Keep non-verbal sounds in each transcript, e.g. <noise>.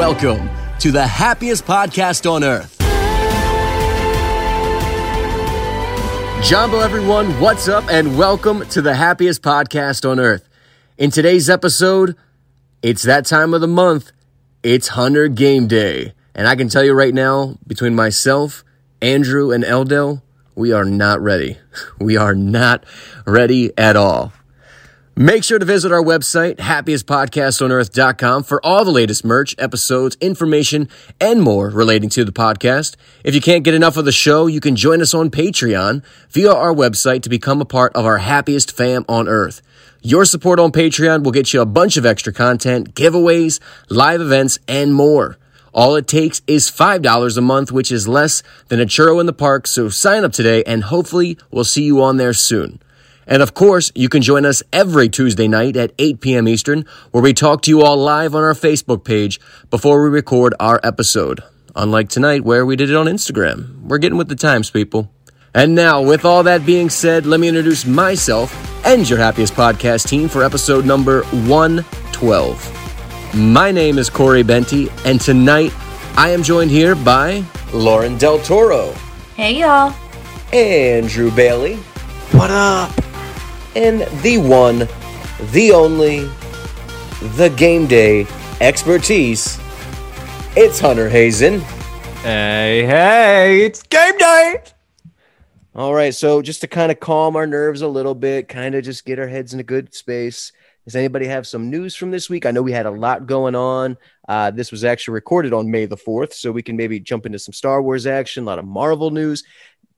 Welcome to the happiest podcast on earth. Jambo, everyone, what's up? And welcome to the happiest podcast on earth. In today's episode, it's that time of the month. It's Hunter Game Day. And I can tell you right now, between myself, Andrew, and Eldel, we are not ready. <laughs> We are not ready at all. Make sure to visit our website, happiestpodcastonearth.com, for all the latest merch, episodes, information, and more relating to the podcast. If you can't get enough of the show, you can join us on Patreon via our website to become a part of our happiest fam on earth. Your support on Patreon will get you a bunch of extra content, giveaways, live events, and more. All it takes is $5 a month, which is less than a churro in the park, so sign up today and hopefully we'll see you on there soon. And of course, you can join us every Tuesday night at 8 p.m. Eastern, where we talk to you all live on our Facebook page before we record our episode. Unlike tonight, where we did it on Instagram. We're getting with the times, people. And now, with all that being said, let me introduce myself and your happiest podcast team for episode number 112. My name is Corey Benty, and tonight I am joined here by Lauren Del Toro, Hey y'all. Andrew Bailey, What up? And the one, the only, the game day expertise. It's Hunter Hazen. Hey, hey, it's game day. All right, so just to kind of calm our nerves a little bit, kind of just get our heads in a good space. Does anybody have some news from this week? I know we had a lot going on. Uh, this was actually recorded on May the 4th, so we can maybe jump into some Star Wars action, a lot of Marvel news.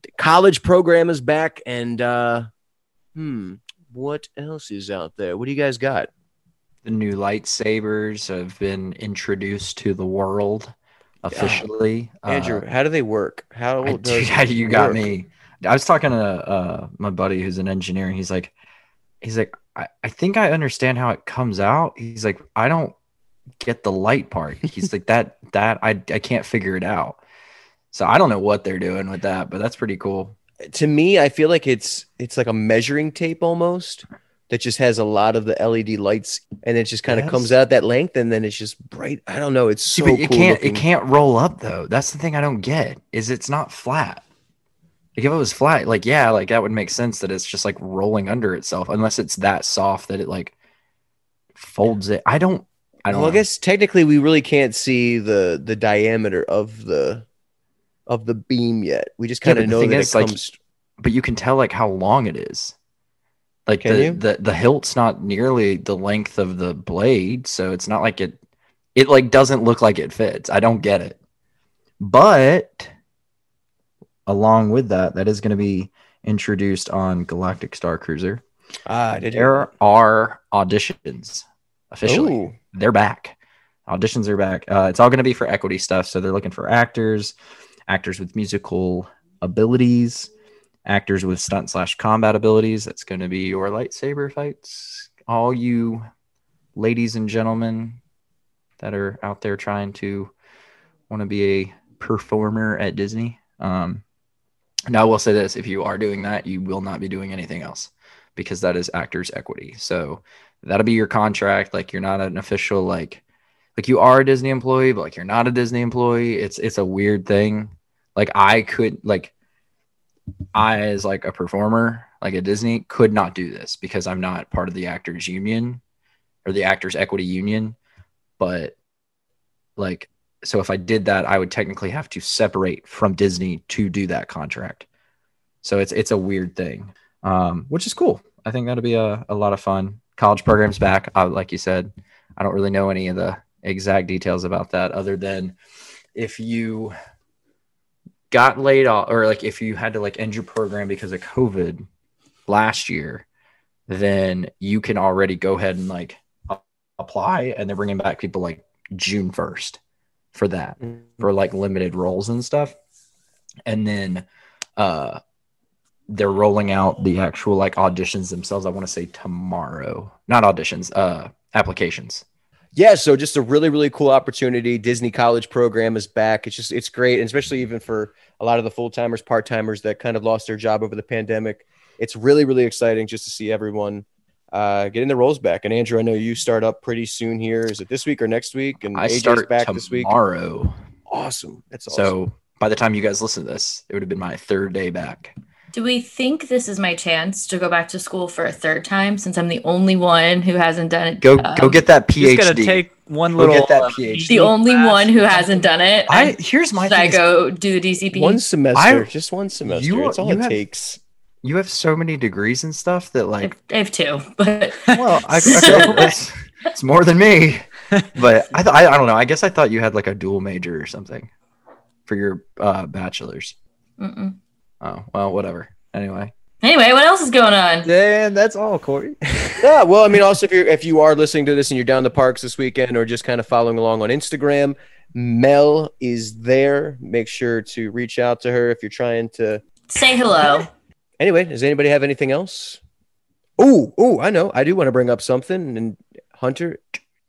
The college program is back, and uh, hmm, what else is out there? What do you guys got? The new lightsabers have been introduced to the world officially. Andrew, Uh, how do they work? How I- does <laughs> dude, you got me. I was talking to uh, my buddy who's an engineer, and he's like, he's like, I, I think I understand how it comes out. He's like, I don't get the light part. He's like that that I I can't figure it out. So I don't know what they're doing with that, but that's pretty cool. To me, I feel like it's it's like a measuring tape almost that just has a lot of the LED lights, and it just kind of Yes. comes out that length, and then it's just bright. I don't know. It's See, so but it cool can't looking. it can't roll up though. That's the thing I don't get. Is it's not flat. Like if it was flat, like yeah, like that would make sense that it's just like rolling under itself, unless it's that soft that it like folds it. I don't. I don't. Well, I guess technically we really can't see the the diameter of the of the beam yet. We just kind of the know that is, it like, comes. but you can tell like how long it is. Like Can the, you? the the hilt's not nearly the length of the blade, so it's not like it. It like doesn't look like it fits. I don't get it. But along with that, that is going to be introduced on Galactic Star Cruiser. ah, did you? There are auditions officially. Ooh. They're back. Auditions are back. Uh, it's all going to be for equity stuff. So they're looking for actors, actors with musical abilities, actors with stunt slash combat abilities. That's going to be your lightsaber fights. All you ladies and gentlemen that are out there trying to want to be a performer at Disney. Um, now, I will say this if you are doing that, you will not be doing anything else because that is actors equity. So that'll be your contract. Like you're not an official like like you are a Disney employee, but like you're not a Disney employee. It's it's a weird thing. Like I could like I as like a performer, like at Disney, could not do this because I'm not part of the actors union or the actors equity union. But like so if I did that, I would technically have to separate from Disney to do that contract. So it's it's a weird thing um, which is cool. I think that'll be a, a lot of fun. College programs back, uh, like you said. I don't really know any of the exact details about that, other than if you got laid off, or like if you had to like end your program because of COVID last year, then you can already go ahead and like apply, and they're bringing back people like June first for that for like limited roles and stuff, and then uh they're rolling out the actual like auditions themselves. I want to say tomorrow, not auditions, uh, applications. Yeah, so just a really, really cool opportunity. Disney College program is back. It's just it's great, and especially even for a lot of the full timers, part timers that kind of lost their job over the pandemic. It's really, really exciting just to see everyone uh, getting the roles back. And Andrew, I know you start up pretty soon here. Is it this week or next week? And I AJ's start back this week. tomorrow. Awesome. That's awesome. So by the time you guys listen to this, it would have been my third day back. Do we think this is my chance to go back to school for a third time since I'm the only one who hasn't done it? Go um, go get that PhD. Just gotta take one Go little get that uh, PhD. the only class. one who hasn't done it. I here's my Should I thing is- go do the DCP? one semester, I- just one semester. You- That's all you it have- takes. You have so many degrees and stuff that like I have two, <laughs> but well, I, <laughs> I it's, it's more than me. But I, th- I I don't know. I guess I thought you had like a dual major or something for your uh, bachelor's. Mm-mm. Oh well, whatever. Anyway, anyway, what else is going on? And that's all, Corey. <laughs> Yeah, well, I mean, also if you're if you are listening to this and you're down the parks this weekend or just kind of following along on Instagram, Mel is there. Make sure to reach out to her if you're trying to. Say hello. <laughs> Anyway, does anybody have anything else? Oh, oh, I know. I do want to bring up something. And Hunter,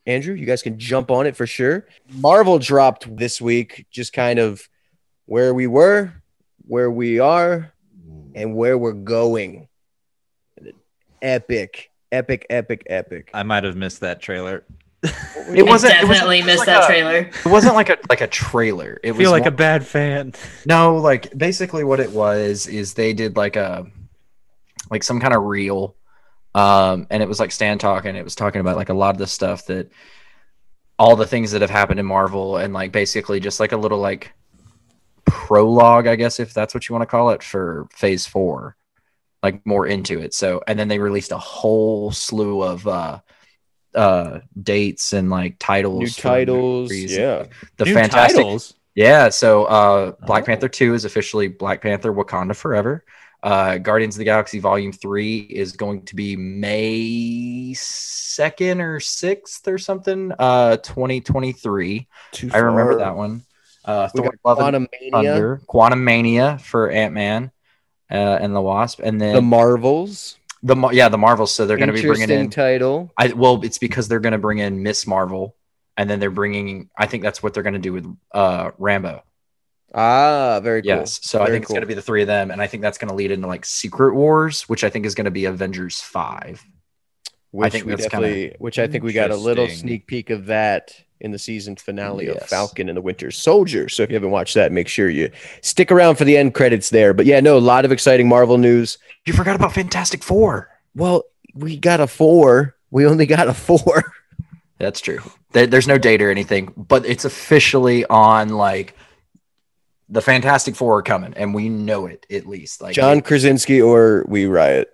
Andrew, you guys can jump on it for sure. Marvel dropped this week, just kind of where we were, where we are, and where we're going. Epic, epic, epic, epic. I might have missed that trailer. it wasn't. it definitely wasn't missed like that a- trailer. It wasn't like a like a trailer. It I was feel like more- a bad fan. No, like basically what it was is they did like a like some kind of reel. Um and it was like Stan talking, it was talking about like a lot of the stuff that all the things that have happened in Marvel and like basically just like a little like prologue, I guess if that's what you want to call it for phase 4. Like more into it. So and then they released a whole slew of uh uh dates and like titles New titles, movies. yeah. the New fantastic titles. yeah, so uh, Black Oh. Panther 2 is officially Black Panther Wakanda Forever. Uh, Guardians of the Galaxy Volume 3 is going to be May 2nd or 6th or something, uh, 2023. Too I remember that one. Uh, We Thor got Love and Quantumania for Ant Man uh, and the Wasp. And then the Marvels. the, yeah, the Marvels. So they're going to be bringing in title. I well, it's because they're going to bring in Miss Marvel, and then they're bringing. I think that's what they're going to do with uh Rambeau. Ah, very cool. Yes, so I Very think it's going to be the three of them, and I think that's going to lead into like Secret Wars, which I think is going to be Avengers Five. Which think we definitely, which I think we got a little sneak peek of that in the season finale of Falcon and the Winter Soldier. So if you haven't watched that, make sure you stick around for the end credits there. But yeah, no, a lot of exciting Marvel news. You forgot about Fantastic Four. Well, we got a four. We only got a four. <laughs> That's true. There's no date or anything, but it's officially on like the Fantastic Four are coming, and we know it at least. Like John Krasinski or We Riot.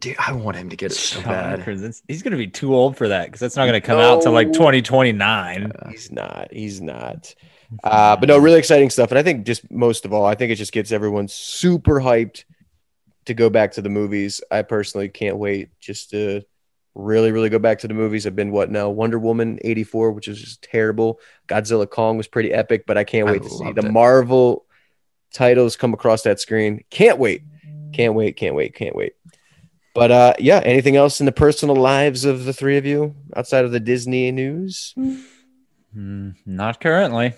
Dude, I want him to get it so bad. He's gonna be too old for that because that's not gonna come out till like No. 2029. He's not. He's not. Uh, but no, really exciting stuff. And I think just most of all, I think it just gets everyone super hyped to go back to the movies. I personally can't wait just to really, really go back to the movies. I've been what now? Wonder Woman 84, which is just terrible. Godzilla Kong was pretty epic, but I can't I wait to see loved the it. Marvel titles come across that screen. Can't wait. Can't wait, can't wait, can't wait. But uh yeah, anything else in the personal lives of the three of you outside of the Disney news? Hmm, not currently.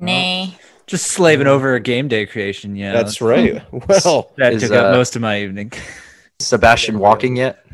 Nay. Just slaving over a game day creation. Yeah, That's right. <laughs> <laughs> Well, That Is, took up uh, most of my evening. <laughs> Sebastian walking yet?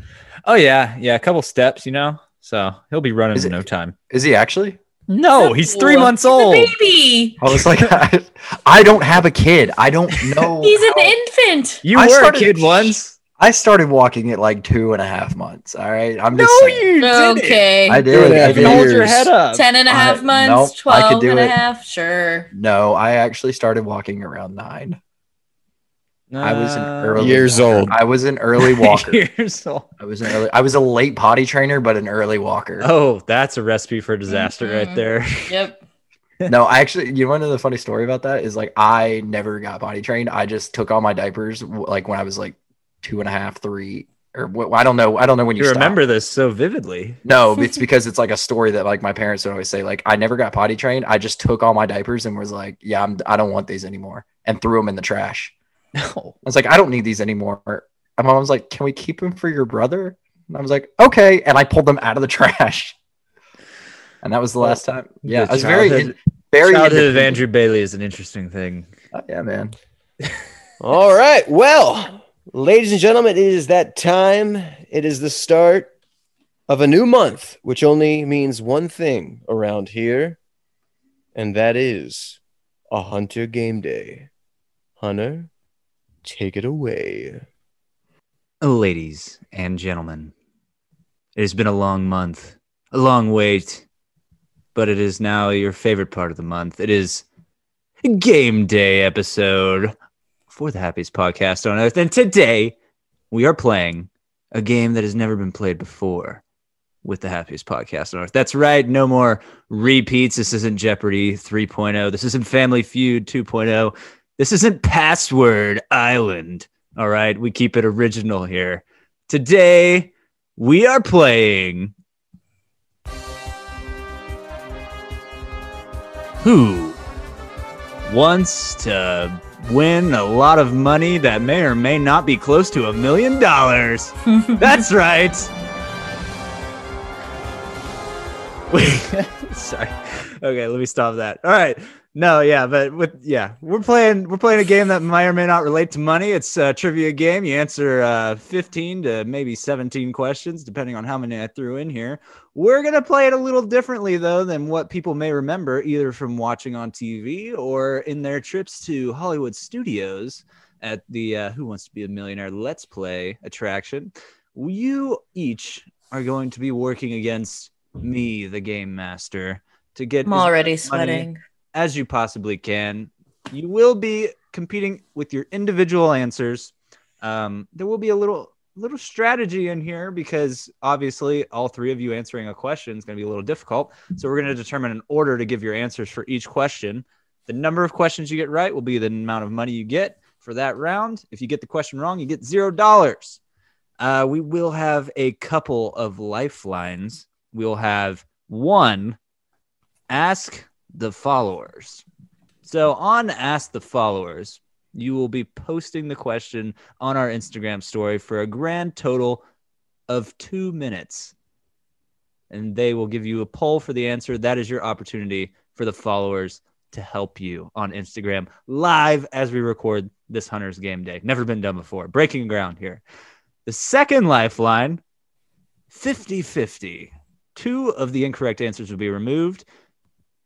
Oh yeah, yeah, a couple steps, you know. So he'll be running Is in it- no time. Is he actually? No, he's three No. months He's a old. baby. I was like, I, I don't have a kid. I don't know. He's an infant. You I were a kid once. I started walking at like two and a half months. All right, I'm No, just saying. you didn't. Okay. I Two did. and a I half You can did. hold your head up. 10 and a half I- months, nope, I 12 do and a half. Sure. No, I actually started walking around nine. I was an Uh, early Years walker. old. I was an <laughs> early walker. Years old. I was an early. I was a late potty trainer, but an early walker. Oh, that's a recipe for disaster Mhm. right there. Yep. No, I actually, you want to know the funny story about that is like I never got potty trained. I just took all my diapers like when I was like two and a half, three, or wh- I don't know. I don't know when you, You remember this so vividly. <laughs> No, it's because it's like a story that like my parents would always say. Like I never got potty trained. I just took all my diapers and was like, yeah, I'm, I don't want these anymore, and threw them in the trash. No. I was like, I don't need these anymore. And my mom was like, Can we keep them for your brother? And I was like, Okay. And I pulled them out of the <laughs> trash. And that was the last time. Yeah, The I was very, very. Childhood of. Andrew Bailey is an interesting thing. Oh, yeah, man. <laughs> all right. Well, Ladies and gentlemen, it is that time. It is the start of a new month, which only means one thing around here, and that is a Hunter game day. Hunter, take it away. Oh, ladies and gentlemen, it has been a long month, a long wait, but it is now your favorite part of the month. It is game day episode for the happiest podcast on earth. And today we are playing a game that has never been played before with the happiest podcast on earth. That's right. No more repeats. This isn't Jeopardy 3.0. This isn't Family Feud 2.0. This isn't Password Island. All right. We keep it original here. Today we are playing. Who wants to win a lot of money that may or may not be close to a million dollars? <laughs> That's right. <laughs> Wait, <laughs> sorry. Okay, let me stop that. All right. No, yeah, but with yeah, we're playing we're playing a game that may or may not relate to money. It's a trivia game. You answer uh, 15 to maybe 17 questions, depending on how many I threw in here. We're gonna play it a little differently though than what people may remember, either from watching on TV or in their trips to Hollywood studios at the uh, Who Wants to Be a Millionaire Let's Play attraction. You each are going to be working against me, the game master, to get I'm already money sweating. As you possibly can. You will be competing with your individual answers. Um, there will be a little little strategy in here because obviously all three of you answering a question is going to be a little difficult. So we're going to determine an order to give your answers for each question. The number of questions you get right will be the amount of money you get for that round. If you get the question wrong, you get zero dollars. Uh, we will have a couple of lifelines. We'll have one ask the followers. So on Ask the Followers, you will be posting the question on our Instagram story for a grand total of two minutes. And they will give you a poll for the answer. That is your opportunity for the followers to help you on Instagram live as we record this Hunter's Game Day. Never been done before. Breaking ground here. The second lifeline 50 50. Two of the incorrect answers will be removed,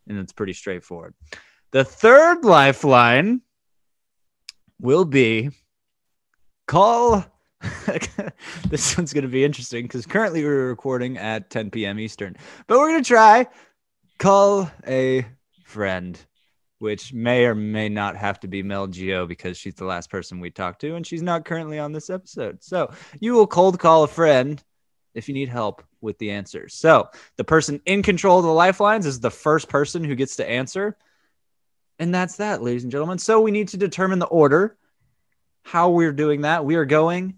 and it's pretty straightforward. The third lifeline will be call. <laughs> this one's going to be interesting because currently we're recording at 10 p.m. Eastern, but we're going to try call a friend, which may or may not have to be Mel Geo because she's the last person we talked to and she's not currently on this episode. So you will cold call a friend if you need help with the answers. So the person in control of the lifelines is the first person who gets to answer. And that's that, ladies and gentlemen. So we need to determine the order, how we're doing that. We are going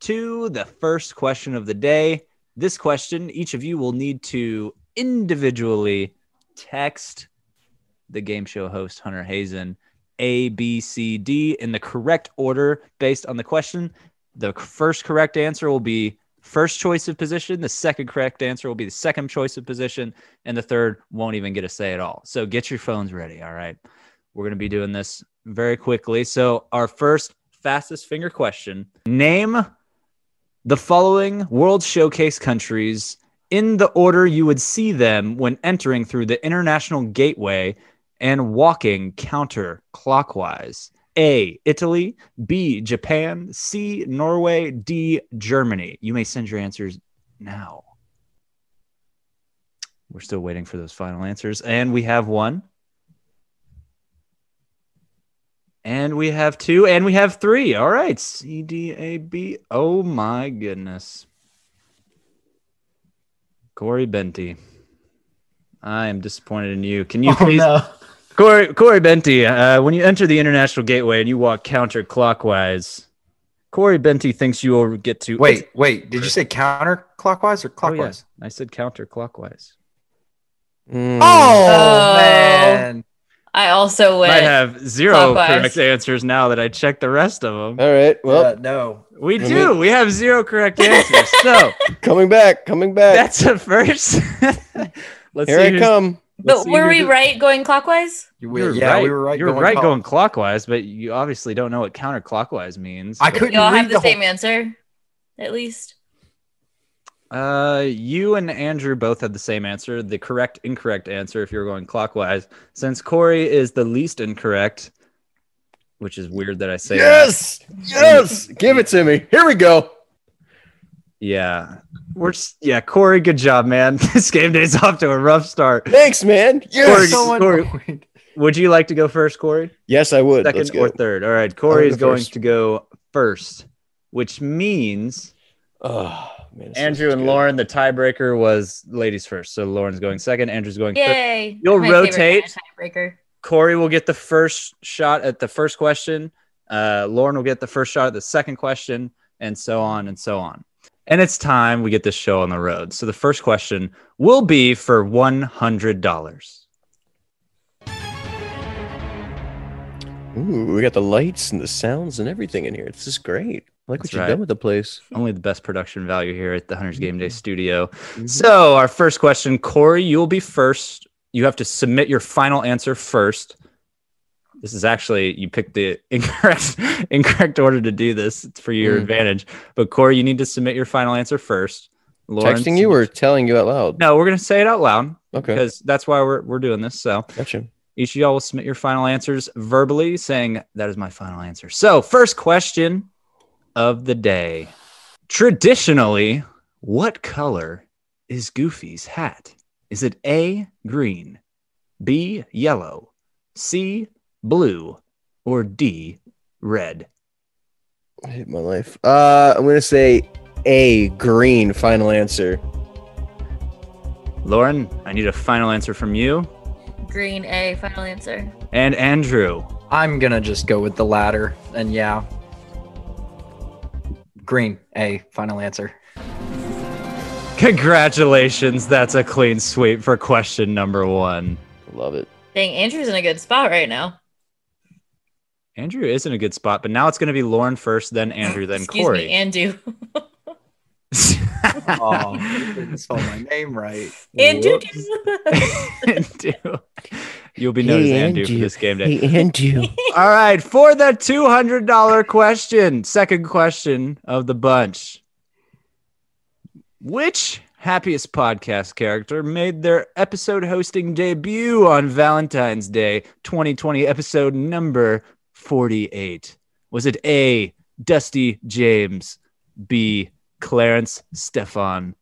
to the first question of the day. This question, each of you will need to individually text the game show host, Hunter Hazen, A, B, C, D in the correct order based on the question. The first correct answer will be first choice of position. The second correct answer will be the second choice of position. And the third won't even get a say at all. So get your phones ready. All right. We're going to be doing this very quickly. So, our first fastest finger question Name the following World Showcase countries in the order you would see them when entering through the International Gateway and walking counterclockwise. A. Italy. B. Japan. C. Norway. D. Germany. You may send your answers now. We're still waiting for those final answers. And we have one. And we have two. And we have three. All right. C, D, A, B. Oh my goodness. Corey Benty. I am disappointed in you. Can you Oh, please no. Corey, Corey Benty, uh, when you enter the international gateway and you walk counterclockwise, Corey Benty thinks you will get to Wait, wait. Did you say counterclockwise or Oh, clockwise? yeah. I said counterclockwise. Mm. Oh, Oh. man. I also I have zero Clockwise. correct answers now that I checked the rest of them. All right. Well, Uh, no. We let do. me- We have zero correct answers. so <laughs> coming back, coming back. that's a first. <laughs> Let's Here see I who's- come. But were we did- right going clockwise? You were, yeah, right. we were right. You were going right clock- going clockwise, but you obviously don't know what counterclockwise means. I couldn't You all have the, the whole- same answer, at least. Uh, you and Andrew both had the same answer. The correct, incorrect answer, if you were going clockwise, since Corey is the least incorrect, which is weird that I say that. Yes, yes, <laughs> give it to me. Here we go. Yeah, we're just, yeah, Corey, good job, man. <laughs> this game day's off to a rough start. Thanks, man. Corey, Yes, So Corey- Would you like to go first, Corey? yes, I would. Let's Second go. or third? All right, Corey I'll is going first. to go first, which means Oh, man, Andrew and good. Lauren, the tiebreaker was ladies first. So Lauren's going second, Andrew's going third. Yay! You'll rotate. kind of tiebreaker. Corey will get the first shot at the first question. Uh, Lauren will get the first shot at the second question, and so on and so on. And it's time we get this show on the road. So the first question will be for one hundred dollars. Ooh, we got the lights and the sounds and everything in here. This is great. I like That's what you've right. done with the place. Only the best production value here at the Hunters Game Day Mm-hmm. studio. So our first question, Corey, you'll be first. You have to submit your final answer first. This is actually you picked the <laughs> incorrect incorrect order to do this. It's for your Mm. advantage. But Corey, you need to submit your final answer first. Lauren, Texting you or telling you out loud? no? We're gonna say it out loud Okay, because that's why we're we're doing this. So gotcha. each of y'all will submit your final answers verbally, saying that is my final answer. So first question of the day. Traditionally, what color is Goofy's hat? Is it A, green, B, yellow, C, blue, or D, red? I hate my life. Uh, I'm gonna say a green. Final answer. Lauren, I need a final answer from you. Green A, final answer. And Andrew. I'm gonna just go with the latter, and yeah, green. A final answer. Congratulations. That's a clean sweep for question number one. Love it. Dang, Andrew's in a good spot right now. Andrew is in a good spot, but now it's going to be Lauren first, then Andrew, then Excuse Corey. me, Andrew. <laughs> Oh, you didn't spell my name right. Andrew. Andrew. You'll be known as Andrew for this game day. Andrew. <laughs> All right, for the $200 question, second question of the bunch. Which happiest podcast character made their episode hosting debut on Valentine's Day 2020, episode number 48? Was it A, Dusty James, B, Clarence Stefan?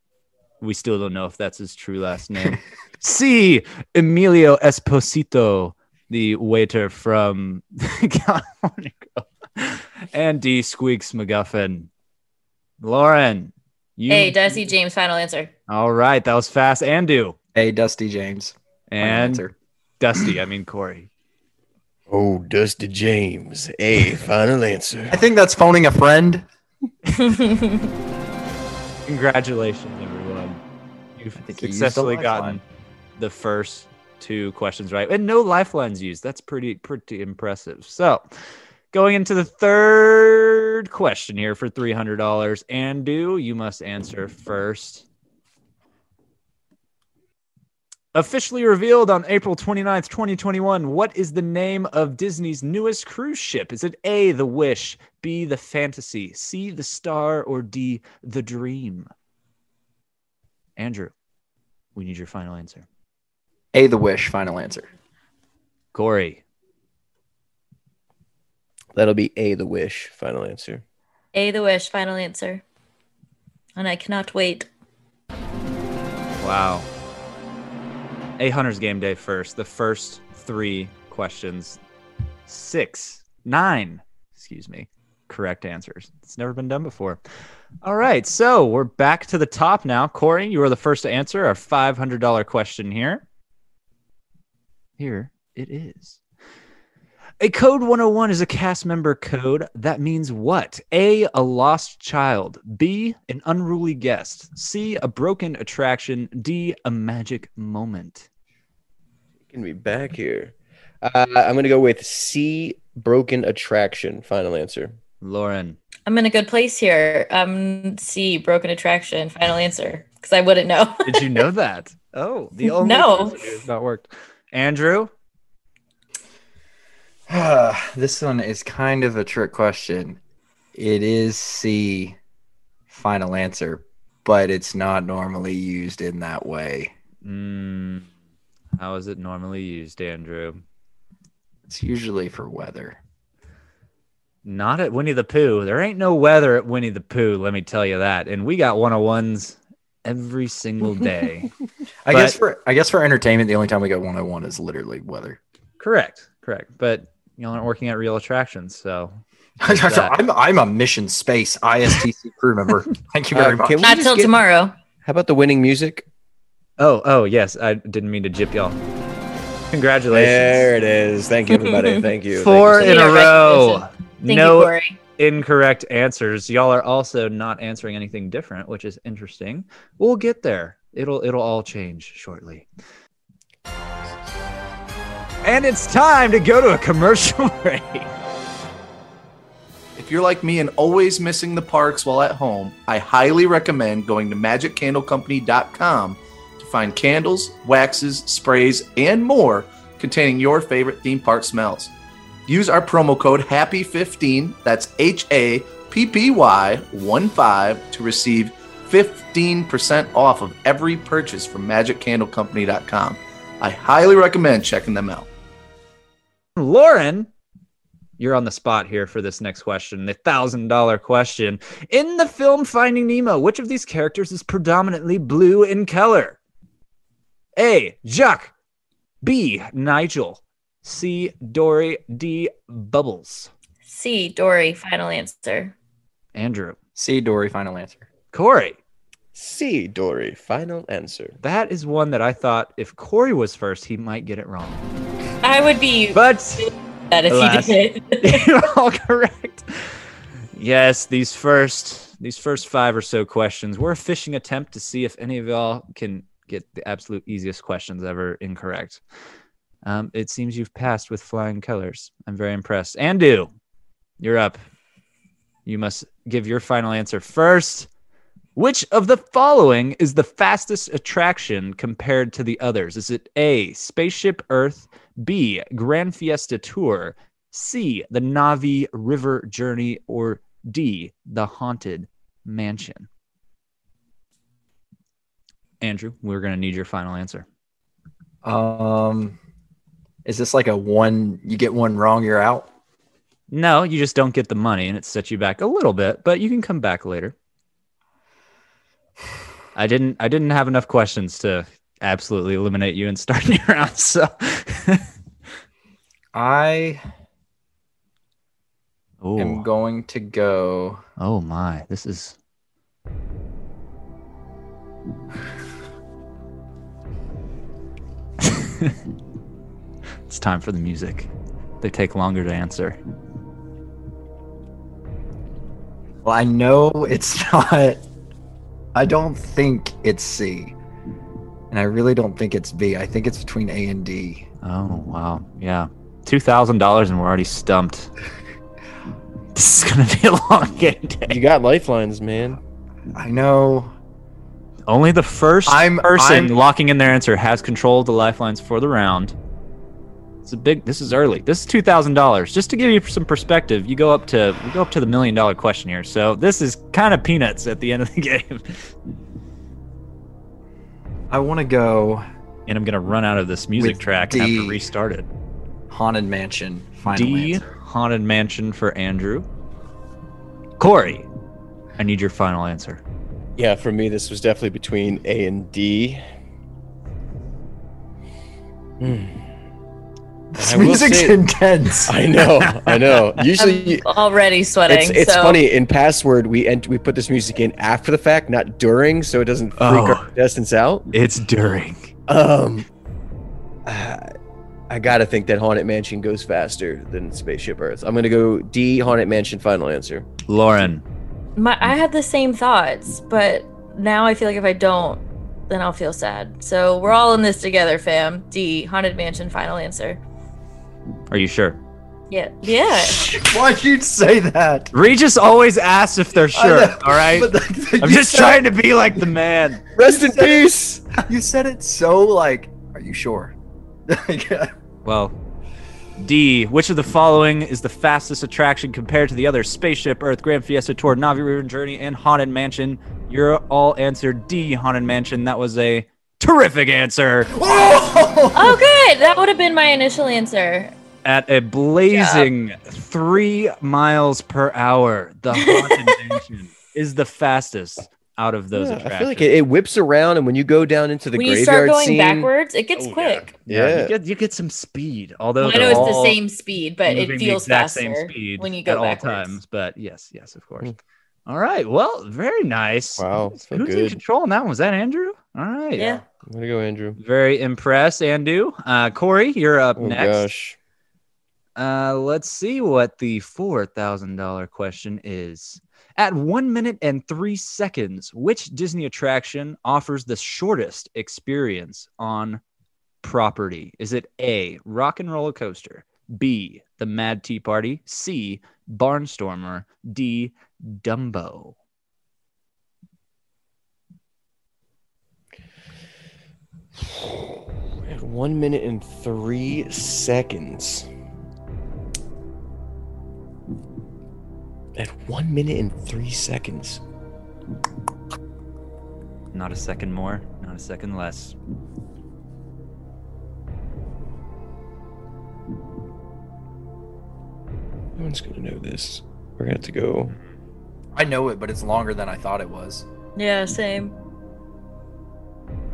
We still don't know if that's his true last name. <laughs> C, Emilio Esposito, the waiter from <laughs> California. Grill. and D, Squeaks McGuffin. Lauren, you. hey, Dusty James, final answer. All right, that was fast. Andu A Dusty James. Final and answer. Dusty. I mean Corey. Oh, Dusty James. A final answer. I think that's phoning a friend. <laughs> Congratulations, everyone. You've think he used successfully lifeline. gotten the first two questions right, and no lifelines used. That's pretty pretty impressive. So, going into the third question here for three hundred dollars, And do you must answer first. Officially revealed on April 29th, 2021, what is the name of Disney's newest cruise ship? Is it A, The Wish, B, The Fantasy, C, The Star, or D, The Dream? Andrew, we need your final answer. A The Wish. Final answer. Corey, That'll be A the wish. Final answer. A, the wish, final answer. And I cannot wait. wow. A Hunter's Game Day first. The first three questions, six, nine, excuse me, correct answers. It's never been done before. All right, so we're back to the top now. Corey, you are the first to answer our $500 question here. Here it is. A code 101 is a cast member code that means what? A, a lost child. B, an unruly guest. C, a broken attraction. D, a magic moment. Can be back here. Uh, I'm gonna go with C. Broken attraction. Final answer. Lauren. I'm in a good place here. Um, C, broken attraction, final answer. Because I wouldn't know. Did you know <laughs> that? Oh, the <laughs> only No. <laughs> person who's not worked. Andrew, <sighs> this one is kind of a trick question. It is C, final answer, but it's not normally used in that way. mm, how is it normally used, Andrew? It's usually for weather. Not at Winnie the Pooh. There ain't no weather at Winnie the Pooh, let me tell you that. And we got 101s every single day. <laughs> I guess for I guess for entertainment, the only time we get 101 is literally weather. correct, correct. But y'all aren't working at real attractions, so. <laughs> I'm I'm a mission space ISTC crew member. <laughs> Thank you very Uh, much. can we Not just till get- tomorrow. How about the winning music? Oh, oh yes, I didn't mean to jip y'all. Congratulations. There it is. Thank you, everybody. <laughs> Thank you. Four Thank you in so a Yeah, row. recognition. Thank no you, Corey. incorrect answers. Y'all are also not answering anything different, which is interesting. We'll get there. It'll it'll all change shortly. And it's time to go to a commercial <laughs> break. If you're like me and always missing the parks while at home, I highly recommend going to magiccandlecompany.com to find candles, waxes, sprays, and more containing your favorite theme park smells. Use our promo code HAPPY15, that's H A P P Y 1 5, to receive 15% off of every purchase from magiccandlecompany.com. I highly recommend checking them out. Lauren, you're on the spot here for this next question, the thousand dollar question. In the film Finding Nemo, which of these characters is predominantly blue in color? A. Jacques. B. Nigel. C. Dory. D. Bubbles. C. Dory. Final answer. Andrew. C Dory, final answer. Corey. C, Dory. Final answer. That is one that I thought if Corey was first, he might get it wrong. I would be But that if alas. he did it. <laughs> you're all correct. Yes, these first these first five or so questions were a fishing attempt to see if any of y'all can get the absolute easiest questions ever incorrect. Um, it seems you've passed with flying colors. I'm very impressed. Andu, you're up. You must give your final answer first. Which of the following is the fastest attraction compared to the others? Is it A, Spaceship Earth, B, Grand Fiesta Tour, C, the Navi River Journey, or D, the Haunted Mansion? Andrew, we're going to need your final answer. Um, is this like a one? You get one wrong, you're out. No, you just don't get the money and it sets you back a little bit, but you can come back later. I didn't I didn't have enough questions to absolutely eliminate you and start new <laughs> round, so I oh, am going to go. oh my, this is <laughs> It's time for the music. They take longer to answer. Well, I know it's <laughs> not. I don't think it's C, and I really don't think it's B. I think it's between A and D. Oh wow, yeah, two thousand dollars and we're already stumped. <laughs> This is gonna be a long game day. You got lifelines, man. I know. Only the 1st I'm- person I'm- locking in their answer has control of the lifelines for the round. It's a big. This is early. This is two thousand dollars. Just to give you some perspective, you go up to we go up to the million dollar question here. So this is kind of peanuts at the end of the <laughs> game. I want to go And I'm gonna run out of this music With track and have to restart it. Haunted Mansion. Final D answer. haunted mansion for Andrew. Corey, I need your final answer. Yeah, for me, this was definitely between A and D. Hmm. This I music's say- intense. <laughs> I know, I know. <laughs> Usually, I'm already sweating. it's it's so funny. In password, we ent- we put this music in after the fact, not during, so it doesn't freak Oh. our contestants out. It's during. Um, I, I gotta think that Haunted Mansion goes faster than Spaceship Earth. I'm gonna go D. Haunted Mansion. Final answer. Lauren, My, I had the same thoughts, but now I feel like if I don't, then I'll feel sad. So we're all in this together, fam. D. Haunted Mansion. Final answer. Are you sure? Yeah. Yeah. <laughs> Why'd you say that? Regis always asks if they're sure. know, All right. but the- I'm just said trying to be like the man. Rest in peace. it- You said it so like, are you sure? <laughs> Like, uh, Well, D. Which of the following is the fastest attraction compared to the other Spaceship Earth, Grand Fiesta Tour, Navi River Journey, and Haunted Mansion? You're all answered D. Haunted Mansion. That was a terrific answer Oh, Oh, good. That would have been my initial answer. At a blazing three miles per hour. The Haunted Mansion <laughs> is the fastest out of those Yeah, attractions. I feel like it, it whips around, and when you go down into the when you start going scene, backwards, it gets Oh, quick. Yeah, Yeah. you get you get some speed. Although Well, I know it's the same speed, but it moving the feels exact faster same speed when you go at all times. But yes, yes, of course. Hmm. All right. Well, very nice. Wow, Who's, felt who's in control on that one? Was that Andrew? All right. Yeah. I'm gonna go, Andrew. Very impressed, Andrew. Uh, Corey, you're up Oh next. gosh. Uh, let's see what the four thousand dollar question is. At one minute and three seconds, which Disney attraction offers the shortest experience on property? Is it A. Rock and Roller Coaster, B. The Mad Tea Party, C. Barnstormer, D. Dumbo? At one minute and three seconds. At one minute and three seconds. Not a second more, not a second less. No one's gonna know this. We're gonna have to go. I know it, but it's longer than I thought it was. Yeah, same.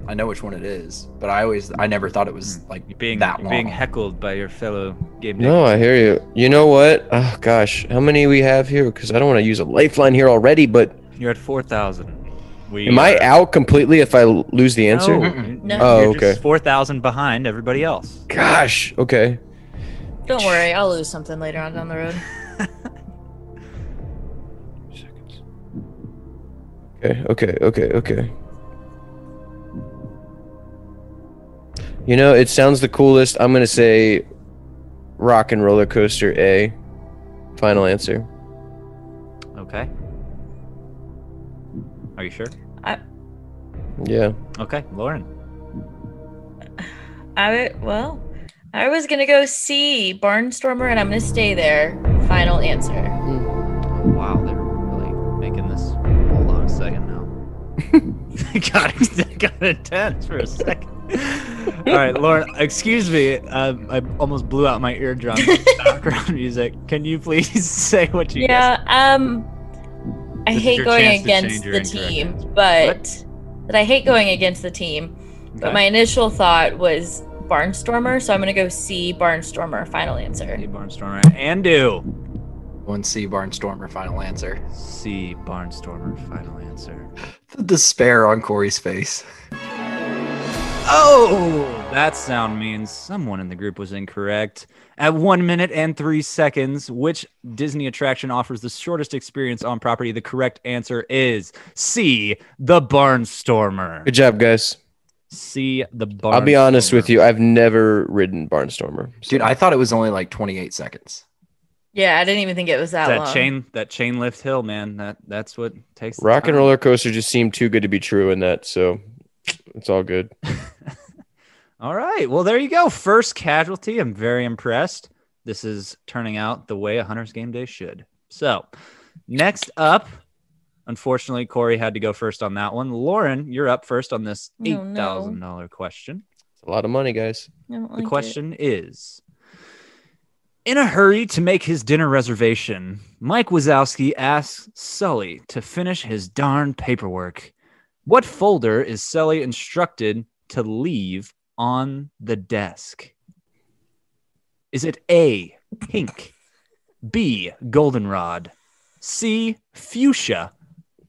I know which one it is, but I always, I never thought it was hmm. like You're being that you're long. being heckled by your fellow game. No, I hear you. You know what? Oh gosh, how many we have here? Because I don't want to use a lifeline here already. But You're at four thousand. We am I out completely if I lose the answer? No, No. Oh, you're just okay. Four thousand behind everybody else. Gosh. Okay. Don't worry, I'll lose something later on down the road. <laughs> Seconds. Okay. Okay. Okay. Okay. You know, it sounds the coolest. I'm gonna say Rock and Roller Coaster A. Final answer. Okay. Are you sure? I Yeah. Okay, Lauren. I well, I was gonna go see Barnstormer, and I'm gonna stay there. Final answer. Hmm. Wow, they're really making this. Hold on a second now. <laughs> <laughs> got, got intense for a second. <laughs> All right, Lauren, excuse me. Um, I almost blew out my eardrum <laughs> background music. Can you please <laughs> say what you guessed? Yeah. Um, I This hate going against the team, answer. but but I hate going against the team. But my initial thought was Barnstormer, so I'm gonna go see Barnstormer. Final answer. C Barnstormer. and do. One C Barnstormer final answer. C Barnstormer. Final answer. The despair on Corey's face. Oh, that sound means someone in the group was incorrect. At one minute and three seconds, which Disney attraction offers the shortest experience on property? The correct answer is C, the Barnstormer. Good job, guys. C, the Barnstormer. I'll be honest with you. I've never ridden Barnstormer. so- Dude, I thought it was only like 28 seconds. Yeah, I didn't even think it was that, that long. chain, that chain lift hill, man. That that's what takes. the Rock and roller coaster just seemed too good to be true in that, so it's all good. <laughs> All right. Well, there you go. First casualty. I'm very impressed. This is turning out the way a Hunter's Game Day should. So, next up, unfortunately, Corey had to go first on that one. Lauren, you're up first on this Oh, no. $8,000 question. It's a lot of money, guys. The like question is In a hurry to make his dinner reservation, Mike Wazowski asks Sully to finish his darn paperwork. What folder is Sully instructed to leave on the desk? Is it A, pink, B, goldenrod, C, fuchsia,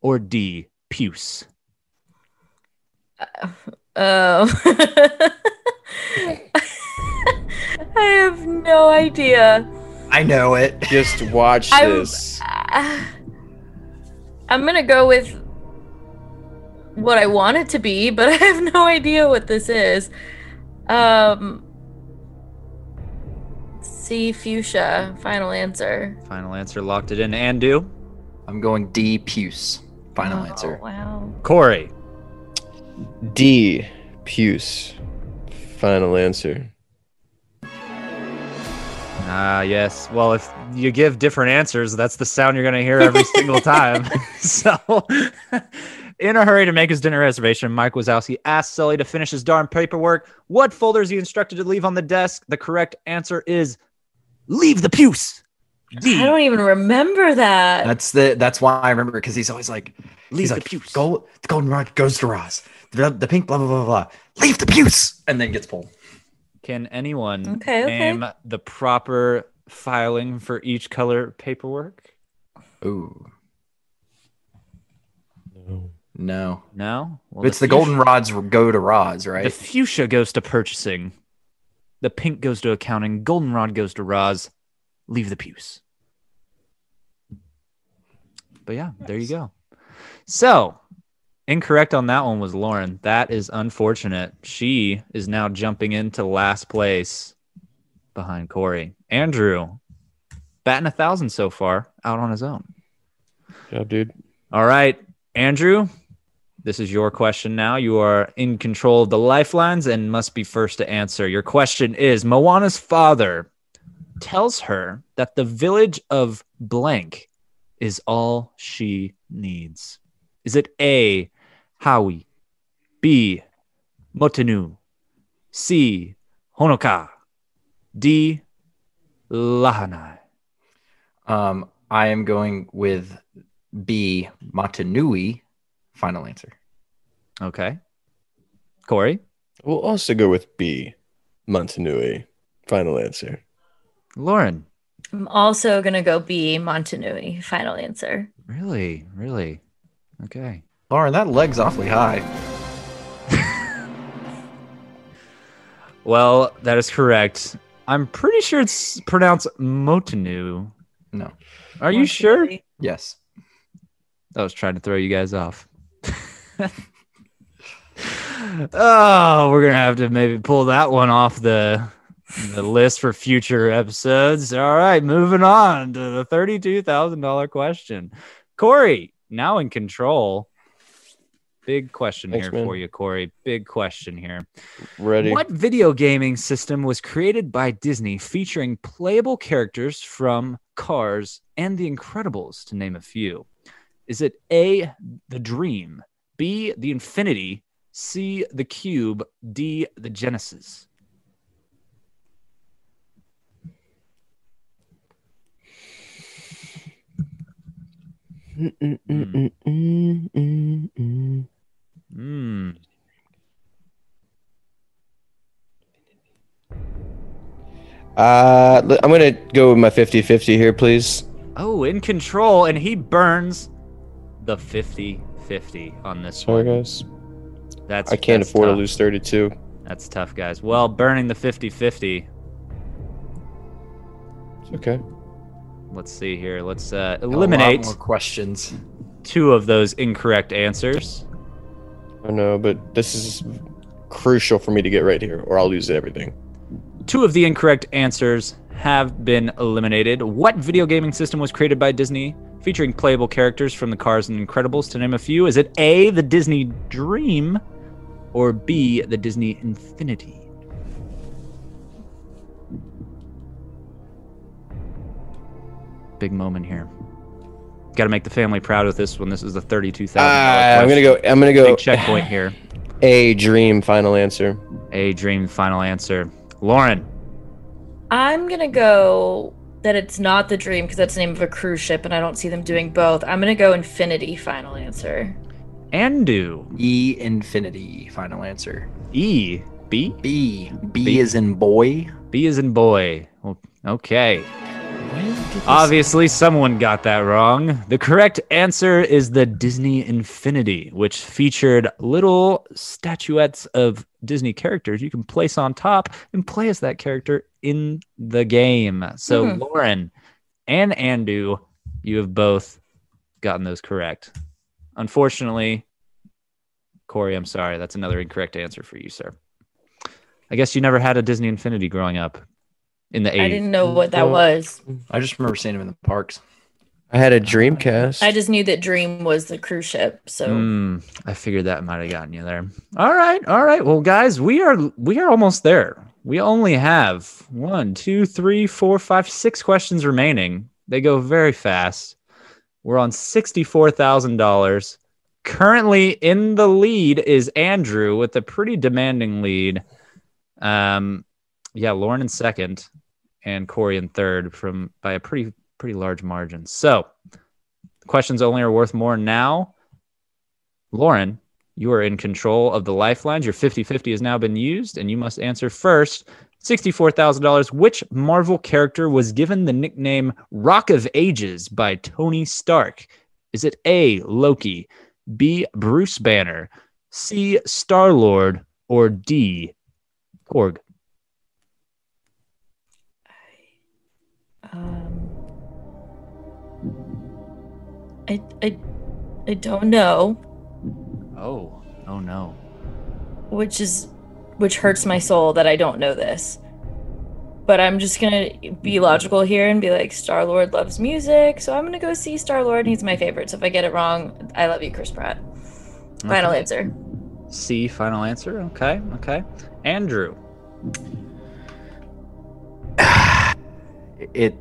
or D, puce? Um, <laughs> I have no idea. I know it. Just watch I'm- this. Ah. I'm gonna go with what I want it to be, but <laughs> I have no idea what this is. Um, C fuchsia. Final answer. Final answer locked it in. Andu, I'm going D Puce. Final Oh, answer. Wow. Corey, D. Puce. Final answer. Ah, yes. Well, if you give different answers, that's the sound you're going to hear every <laughs> single time. <laughs> so, in a hurry to make his dinner reservation, Mike Wazowski asked Sully to finish his darn paperwork. What folder is he instructed to leave on the desk? The correct answer is leave the puce. D. I don't even remember that. That's the that's why I remember because he's always like leave he's the like puce. gold the golden rod goes to Roz. The, the pink blah blah blah blah. Leave the puce and then gets pulled. Can anyone Okay, okay. name the proper filing for each color paperwork? Ooh. No. No. Well, it's the, fuchsia- golden rods go to Roz, right? The fuchsia goes to purchasing. The pink goes to accounting. Goldenrod goes to Roz. Leave the puce. But yeah, there you go. So, incorrect on that one was Lauren. That is unfortunate. She is now jumping into last place behind Corey. Andrew, batting a thousand so far, out on his own. Yeah, dude. All right, Andrew, this is your question now. You are in control of the lifelines and must be first to answer. Your question is Moana's father tells her that the village of blank is all she needs. Is it A, Hawi, B, Motinu, C, Honoka, D, Lahanai? um, I am going with B Matanui. Final answer. Okay. Corey? We'll also go with B. Montanui. Final answer. Lauren? I'm also gonna go B Montanui. Final answer. Really? Really? Okay. Lauren, that leg's awfully high. <laughs> Well, that is correct. I'm pretty sure it's pronounced Motanu. No. Are you sure? Yes. I was trying to throw you guys off. Oh, we're gonna have to maybe pull that one off the the list for future episodes. All right, moving on to the thirty-two thousand dollar question. Corey, now in control. Big question Thanks, here man. for you, Corey. Big question here. Ready? What video gaming system was created by Disney featuring playable characters from Cars and The Incredibles, to name a few? Is it A, The Dream, B, The Infinity, C, The Cube, D, The Genesis? Hmm. Uh, li- I'm gonna go with my 50-50 here, please. Oh, in control, and he burns the 50 50 on this Sorry, one. guys. That's I can't that's afford tough. to lose 32. That's tough, guys. Well, burning the 50 50. It's okay. Let's see here. Let's uh, eliminate more questions. two of those incorrect answers. I know, but this is crucial for me to get right here, or I'll lose everything. Two of the incorrect answers have been eliminated. What video gaming system was created by Disney featuring playable characters from the Cars and Incredibles, to name a few? Is it A, the Disney Dream, or B, the Disney Infinity? Big moment here. Got to make the family proud with this one. This is the thirty-two thousand. Uh, I'm gonna go. I'm gonna go. Big checkpoint here. <laughs> A dream. Final answer. A dream. Final answer. Lauren. I'm gonna go that it's not the dream because that's the name of a cruise ship, and I don't see them doing both. I'm gonna go Infinity. Final answer. Andrew. E infinity. Final answer. E. B. B. B, B. is in boy. B is in boy. Well, Okay. When did Obviously, someone got that wrong. The correct answer is the Disney Infinity, which featured little statuettes of Disney characters you can place on top and play as that character in the game. So, Hmm. Lauren and Andrew, you have both gotten those correct. Unfortunately, Corey, I'm sorry. That's another incorrect answer for you, sir. I guess you never had a Disney Infinity growing up. in the 80s. I didn't know what that was. I just remember seeing him in the parks. I had a Dreamcast. I just knew that Dream was the cruise ship. So Mm, I figured that might have gotten you there. All right, all right. Well, guys, we are we are almost there. We only have one, two, three, four, five, six questions remaining. They go very fast. We're on sixty-four thousand dollars. Currently in the lead is Andrew with a pretty demanding lead. Um, yeah, Lauren in second, and Corey in third from by a pretty pretty large margin. So questions only are worth more now. Lauren, you are in control of the lifelines. Your 50 50 has now been used, and you must answer first. $64,000. Which Marvel character was given the nickname Rock of Ages by Tony Stark? Is it A, Loki, B, Bruce Banner, C, Star Lord, or D, Korg? um, I I I don't know, Oh, oh no. which is which hurts my soul that I don't know this. But I'm just gonna be logical here and be like, Star Lord loves music, so I'm gonna go see Star Lord. He's my favorite. So if I get it wrong, I love you, Chris Pratt. Final Okay. answer. C, final answer. Okay, okay. Andrew. <sighs> It.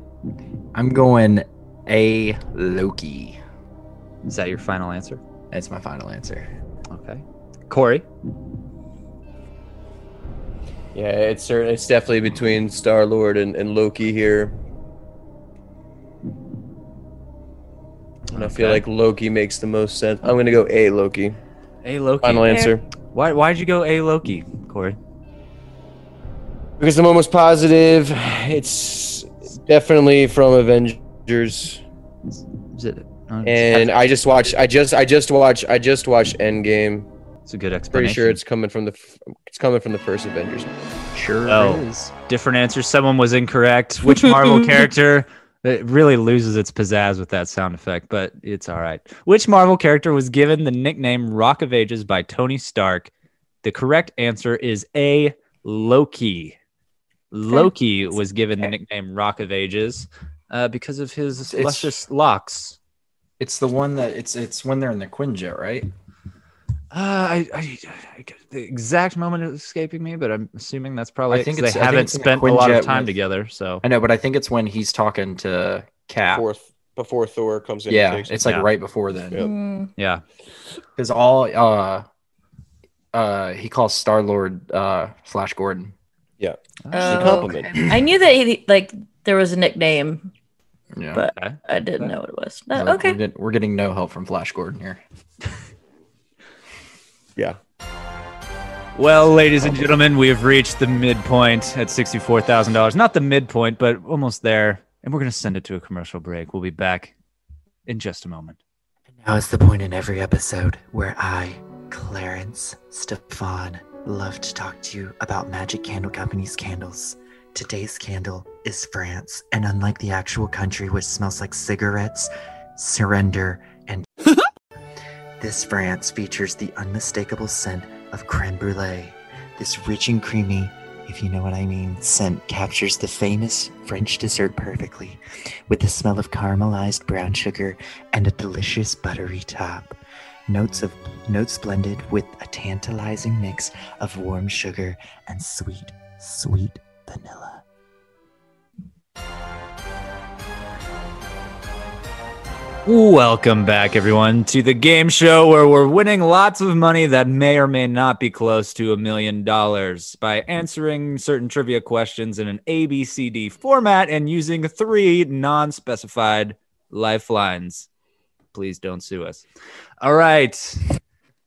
I'm going a Loki. Is that your final answer? It's my final answer. Okay. Corey. yeah, it's certain. It's definitely between Star Lord and, and Loki here. And I feel like Loki makes the most sense. I'm gonna go A Loki. A Loki. Final eh. answer. Why why'd you go A Loki, Corey? Because I'm almost positive it's definitely from Avengers. Is it And I just watched I just I just watched I just watched Endgame. it's a good explanation. Pretty sure it's coming from the f- it's coming from the first Avengers. Sure Oh. is. different answer. Someone was incorrect. Which Marvel <laughs> character? It really loses its pizzazz with that sound effect, but it's all right. Which Marvel character was given the nickname Rock of Ages by Tony Stark? The correct answer is A. Loki. Loki was given the nickname Rock of Ages uh, because of his It's- luscious locks. It's the one that it's it's when they're in the Quinjet, right? Uh, I, I, I, the exact moment is escaping me, but I'm assuming that's probably I think think they it's- I haven't it's spent a lot of time with- together. So I know, but I think it's when he's talking to Cap. Before before Thor comes in. yeah, takes it's him. like Yeah. right before then. Yep. Mm, yeah, Because all uh uh he calls Star Lord uh Flash Gordon. yeah. oh, compliment. okay. I knew that he like there was a nickname, Yeah. but Okay. I didn't know what it was. We're- okay. We're, get- we're getting no help from Flash Gordon here. <laughs> Yeah. Well, ladies and gentlemen, we have reached the midpoint at sixty-four thousand dollars. Not the midpoint, but almost there. And we're going to send it to a commercial break. We'll be back in just a moment. Now is the point in every episode where I, Clarence Stefan, love to talk to you about Magic Candle Company's candles. Today's candle is France, and unlike the actual country which smells like cigarettes, surrender, and <laughs> this France features the unmistakable scent of creme brulee. This rich and creamy, if you know what I mean, scent captures the famous French dessert perfectly, with the smell of caramelized brown sugar and a delicious buttery top. Notes of notes blended with a tantalizing mix of warm sugar and sweet, sweet vanilla. Welcome back, everyone, to the game show where we're winning lots of money that may or may not be close to a million dollars by answering certain trivia questions in an ABCD format and using three non specified lifelines. Please don't sue us. All right.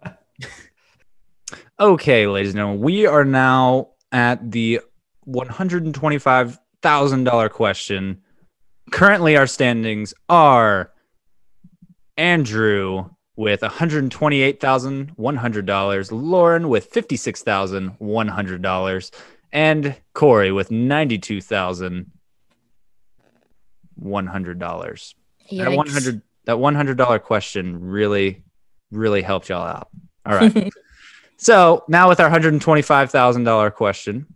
<laughs> okay, ladies and gentlemen, we are now at the $125,000 question. Currently, our standings are. Andrew with $128,100, Lauren with $56,100, and Corey with $92,100. That Yikes. 100 that $100 question really really helped y'all out. All right. <laughs> so, now with our $125,000 question,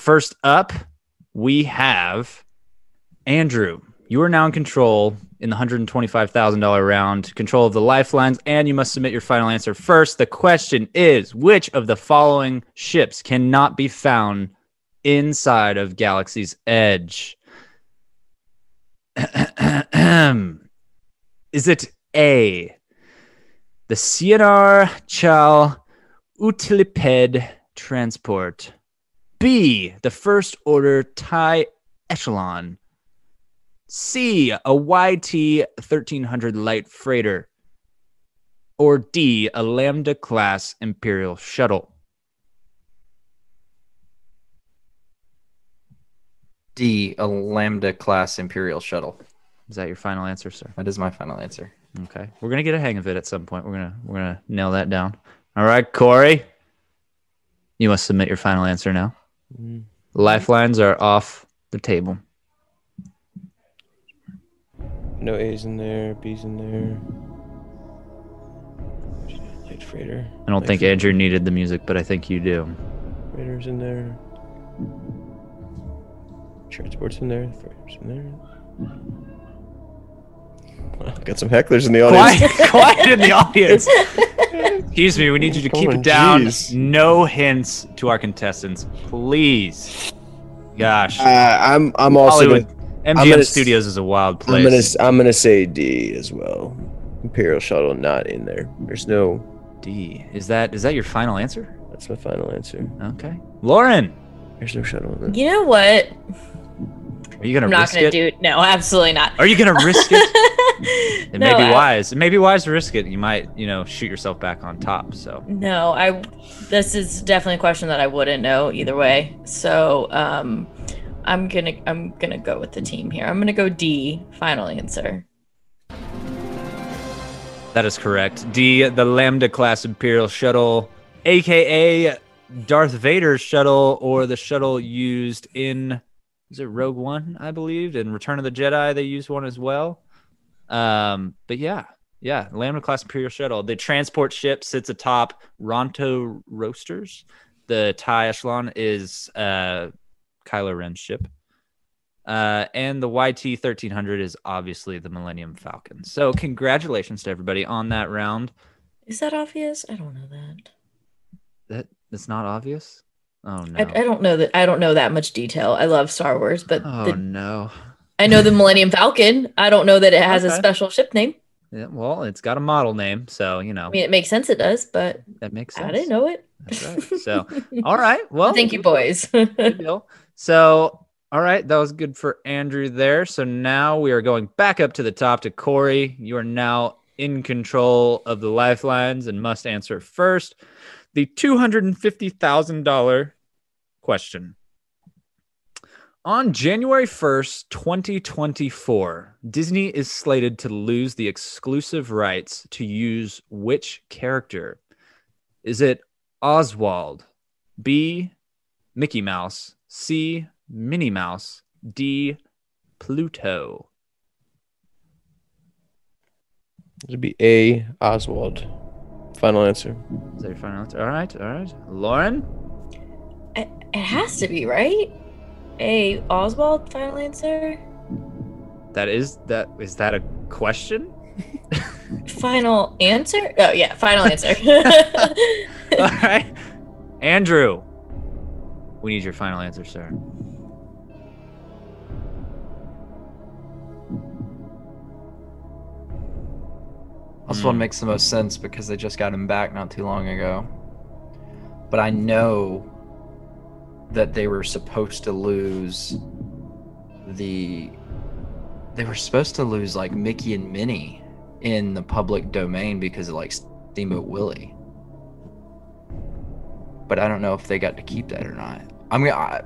first up we have Andrew. You are now in control in the $125,000 round, control of the lifelines, and you must submit your final answer first. The question is which of the following ships cannot be found inside of Galaxy's Edge? <clears throat> is it A, the CNR Chal Utiliped Transport? B, the First Order TIE Echelon? C, a YT 1300 light freighter? Or D, a Lambda class Imperial shuttle? D, a Lambda class Imperial shuttle. Is that your final answer, sir? That is my final answer. Okay. We're gonna get a hang of it at some point. We're gonna we're gonna nail that down. All right, Corey. You must submit your final answer now. Mm. Lifelines are off the table. No A's in there, B's in there. Light freighter. I don't think Andrew needed the music, but I think you do. Freighter's in there. Transport's in there. Freighter's in there. Wow, <laughs> got some hecklers in the audience. Quiet, <laughs> quiet in the audience. <laughs> Excuse me, we need you to keep Come it down. jeez. No hints to our contestants, please. Gosh, Uh, I'm I'm also Hollywood gonna, MGM I'm gonna Studios is a wild I'm gonna place. s- I'm gonna say D as well. Imperial shuttle not in there. There's no. D. Is that is that your final answer? That's my final answer. Okay, Lauren, There's no shuttle in there. You know what? are you gonna I'm not gonna it? do it. No, absolutely not. Are you gonna risk it? It may No, be I- wise. It may be wise to risk it. You might, you know, shoot yourself back on top. So No, I. This is definitely a question that I wouldn't know either way. So, um, I'm gonna I'm gonna go with the team here. I'm gonna go D. Final answer. that is correct. D, the Lambda class Imperial shuttle, aka Darth Vader's shuttle, or the shuttle used in is it Rogue One, I believe, in Return of the Jedi. They used one as well. Um, but yeah, yeah, Lambda class Imperial shuttle. The transport ship sits atop Ronto Roasters. The TIE Echelon is uh, Kylo Ren's ship. Uh, and the YT 1300 is obviously the Millennium Falcon. So, congratulations to everybody on that round. Is that obvious? I don't know that. That that's not obvious. Oh no! I, I don't know that. I don't know that much detail. I love Star Wars, but oh the, no! I know the Millennium Falcon. I don't know that it has a special ship name. Yeah, well, it's got a model name, so you know I mean, it makes sense. It does, but that makes sense. I didn't know it. Right. So, <laughs> all right. Well, Thank you, boys. So, all right, that was good for Andrew there. So now we are going back up to the top to Corey. You are now in control of the lifelines and must answer first the two hundred and fifty thousand dollar question. On January 1st, 2024, Disney is slated to lose the exclusive rights to use which character? Is it Oswald, B, Mickey Mouse, C, Minnie Mouse, D, Pluto? It'd be A. Oswald. Final answer. Is that your final answer? All right, all right. Lauren? it, it has to be right. A Oswald. Final answer. That is that is that a question? Final answer. Oh yeah, final answer. <laughs> <laughs> all right. Andrew. We need your final answer, sir. Oswald Hmm. makes the most sense because they just got him back not too long ago. But I know that they were supposed to lose the. They were supposed to lose like Mickey and Minnie in the public domain because of like Steamboat Willie. But I don't know if they got to keep that or not. I'm gonna. I,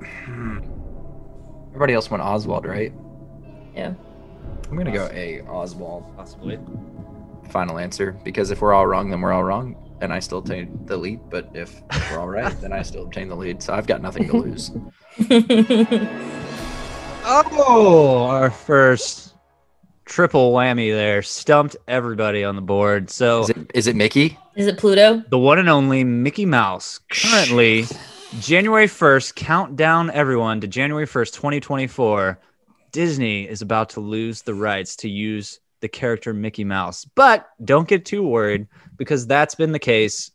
everybody else went Oswald, right? Yeah. I'm gonna go A Oswald Possibly. final answer because if we're all wrong, then we're all wrong, and I still obtain the lead. But if <laughs> we're all right, then I still obtain the lead. So I've got nothing to lose. <laughs> Oh, our first triple whammy there. Stumped everybody on the board. So Is it is it Mickey? Is it Pluto? the one and only Mickey Mouse currently January 1st, count down everyone to January 1st, 2024. Disney is about to lose the rights to use the character Mickey Mouse. But don't get too worried because that's been the case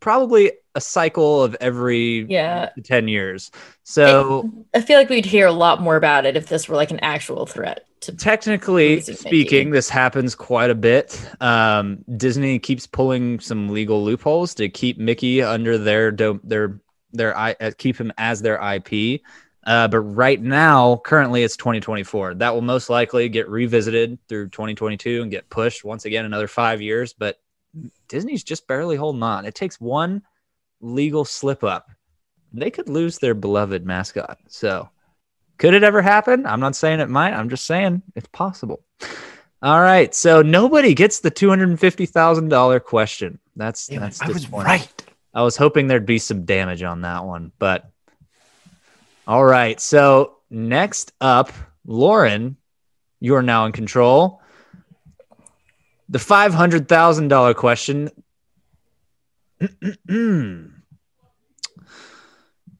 probably a cycle of every Yeah. 10 years. So I feel like we'd hear a lot more about it if this were like an actual threat to technically speaking, this happens quite a bit. Um, Disney keeps pulling some legal loopholes to keep Mickey under their do- their their I uh, keep him as their IP. Uh, but right now, currently, it's 2024. That will most likely get revisited through 2022 and get pushed once again another five years. But Disney's just barely holding on. It takes one legal slip up. They could lose their beloved mascot. So, could it ever happen? I'm not saying it might. I'm just saying it's possible. <laughs> All right. So nobody gets the two hundred and fifty thousand dollar question. That's Damn that's I was right. I was hoping there'd be some damage on that one, but all right. So next up, Lauren, you are now in control. The five hundred thousand dollar question. <clears throat>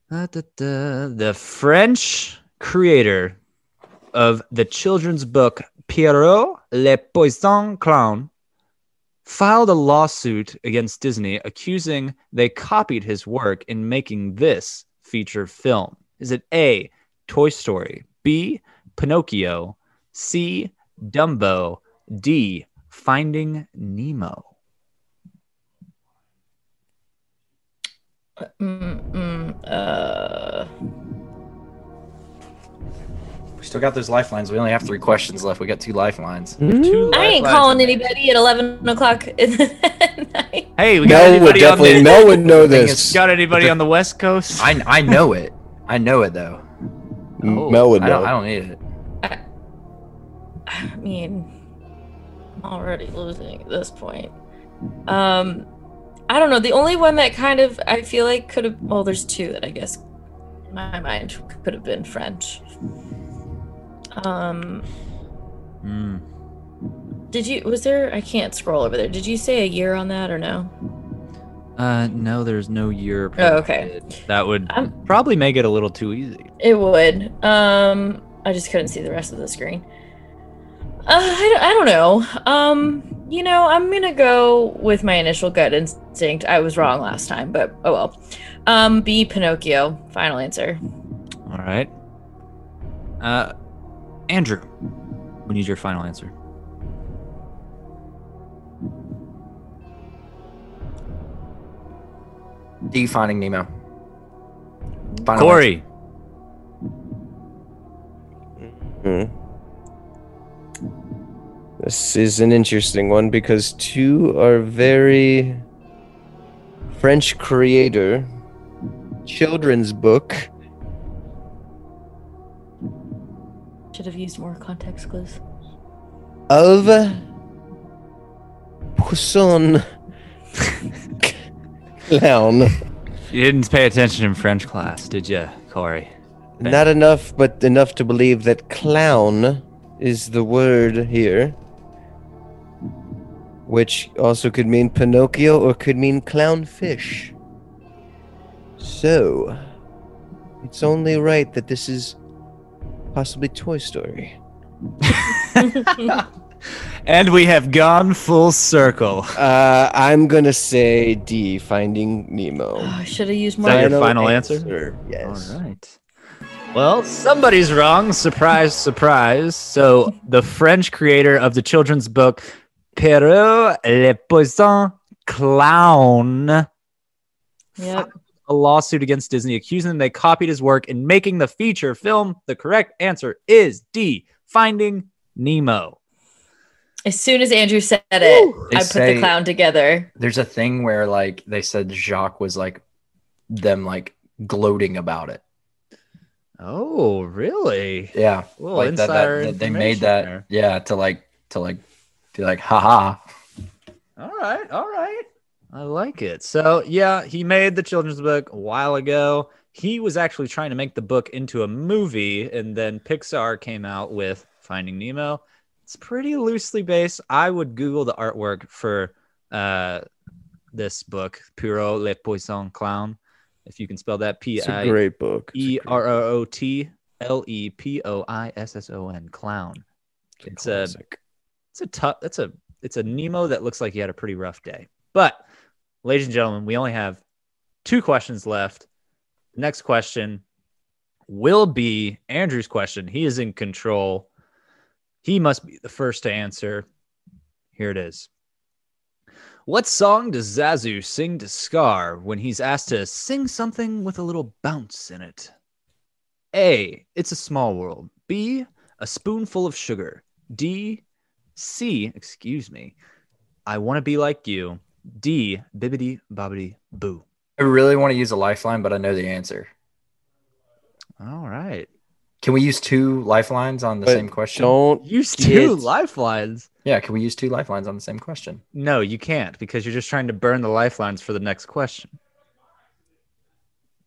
The French creator of the children's book Pierrot Le Poisson Clown filed a lawsuit against Disney accusing they copied his work in making this feature film. Is it A, Toy Story, B, Pinocchio, C, Dumbo, D, Finding Nemo? Mm, mm, uh, We still got those lifelines. We only have three questions left. We got two lifelines. Two I ain't calling anybody at eleven o'clock <laughs> in night. Hey, we got Mel would anybody on definitely. the, Mel <laughs> would know this. got anybody on the West Coast? I I know it. I know it though. Oh, <laughs> Mel would I don't, know. I don't need it. I mean, I'm already losing at this point. Um, I don't know. The only one that kind of I feel like could have. Well, there's two that I guess in my mind could have been French. Um, Hmm. did you? Was there? I can't scroll over there. Did you say a year on that or no? Uh, no, there's no year. Oh, okay. That would Um, probably make it a little too easy. It would. Um, I just couldn't see the rest of the screen. Uh, I, don't- I don't know. Um, you know, I'm gonna go with my initial gut instinct. I was wrong last time, but oh well. Um, B Pinocchio. Final answer. All right. Uh, Andrew, we need your final answer. D Finding Nemo. Final Corey. Hmm. This is an interesting one because two are very French creator, children's book. Should have used more context clues. of Poisson Clown. You didn't pay attention in French class, did you, Corey? Not enough, but enough to believe that clown is the word here. Which also could mean Pinocchio or could mean clownfish. So, it's only right that this is possibly Toy Story. <laughs> And we have gone full circle. Uh, I'm gonna say D, Finding Nemo. Oh, I should have used Is that your final answer? Yes. All right. Well, somebody's wrong. Surprise, surprise. So, the French creator of the children's book Pierrot Le Poisson Clown Yep. a lawsuit against Disney accusing them they copied his work in making the feature film. The correct answer is D, Finding Nemo. As soon as Andrew said it, They I put say- the clown together. There's a thing where like they said Jacques was like them like gloating about it. Oh, really? Yeah. Little like that, that, insider that they made that there. yeah to like to like be like haha All right, all right. I like it. So, yeah, he made the children's book a while ago. He was actually trying to make the book into a movie, and then Pixar came out with Finding Nemo. It's pretty loosely based. I would Google the artwork for uh, this book, Pierrot Le Poisson Clown. If you can spell that, P It's a I great book. It's a E great- R O O T L E P O I S S O N. Clown. It's a classic. It's a tough. That's a it's a Nemo that looks like he had a pretty rough day. But, ladies and gentlemen, we only have two questions left. the Next question will be Andrew's question. He is in control. He must be the first to answer. Here it is. What song does Zazu sing to Scar when he's asked to sing something with a little bounce in it? A. It's a small world. B. A spoonful of sugar. D. C. Excuse me. I want to be like you. D. Bibbidi bobbidi boo. I really want to use a lifeline, but I know the answer. All right. Can we use two lifelines on the But same question? Don't Use get- two lifelines. Yeah, can we use two lifelines on the same question? No, you can't because you're just trying to burn the lifelines for the next question.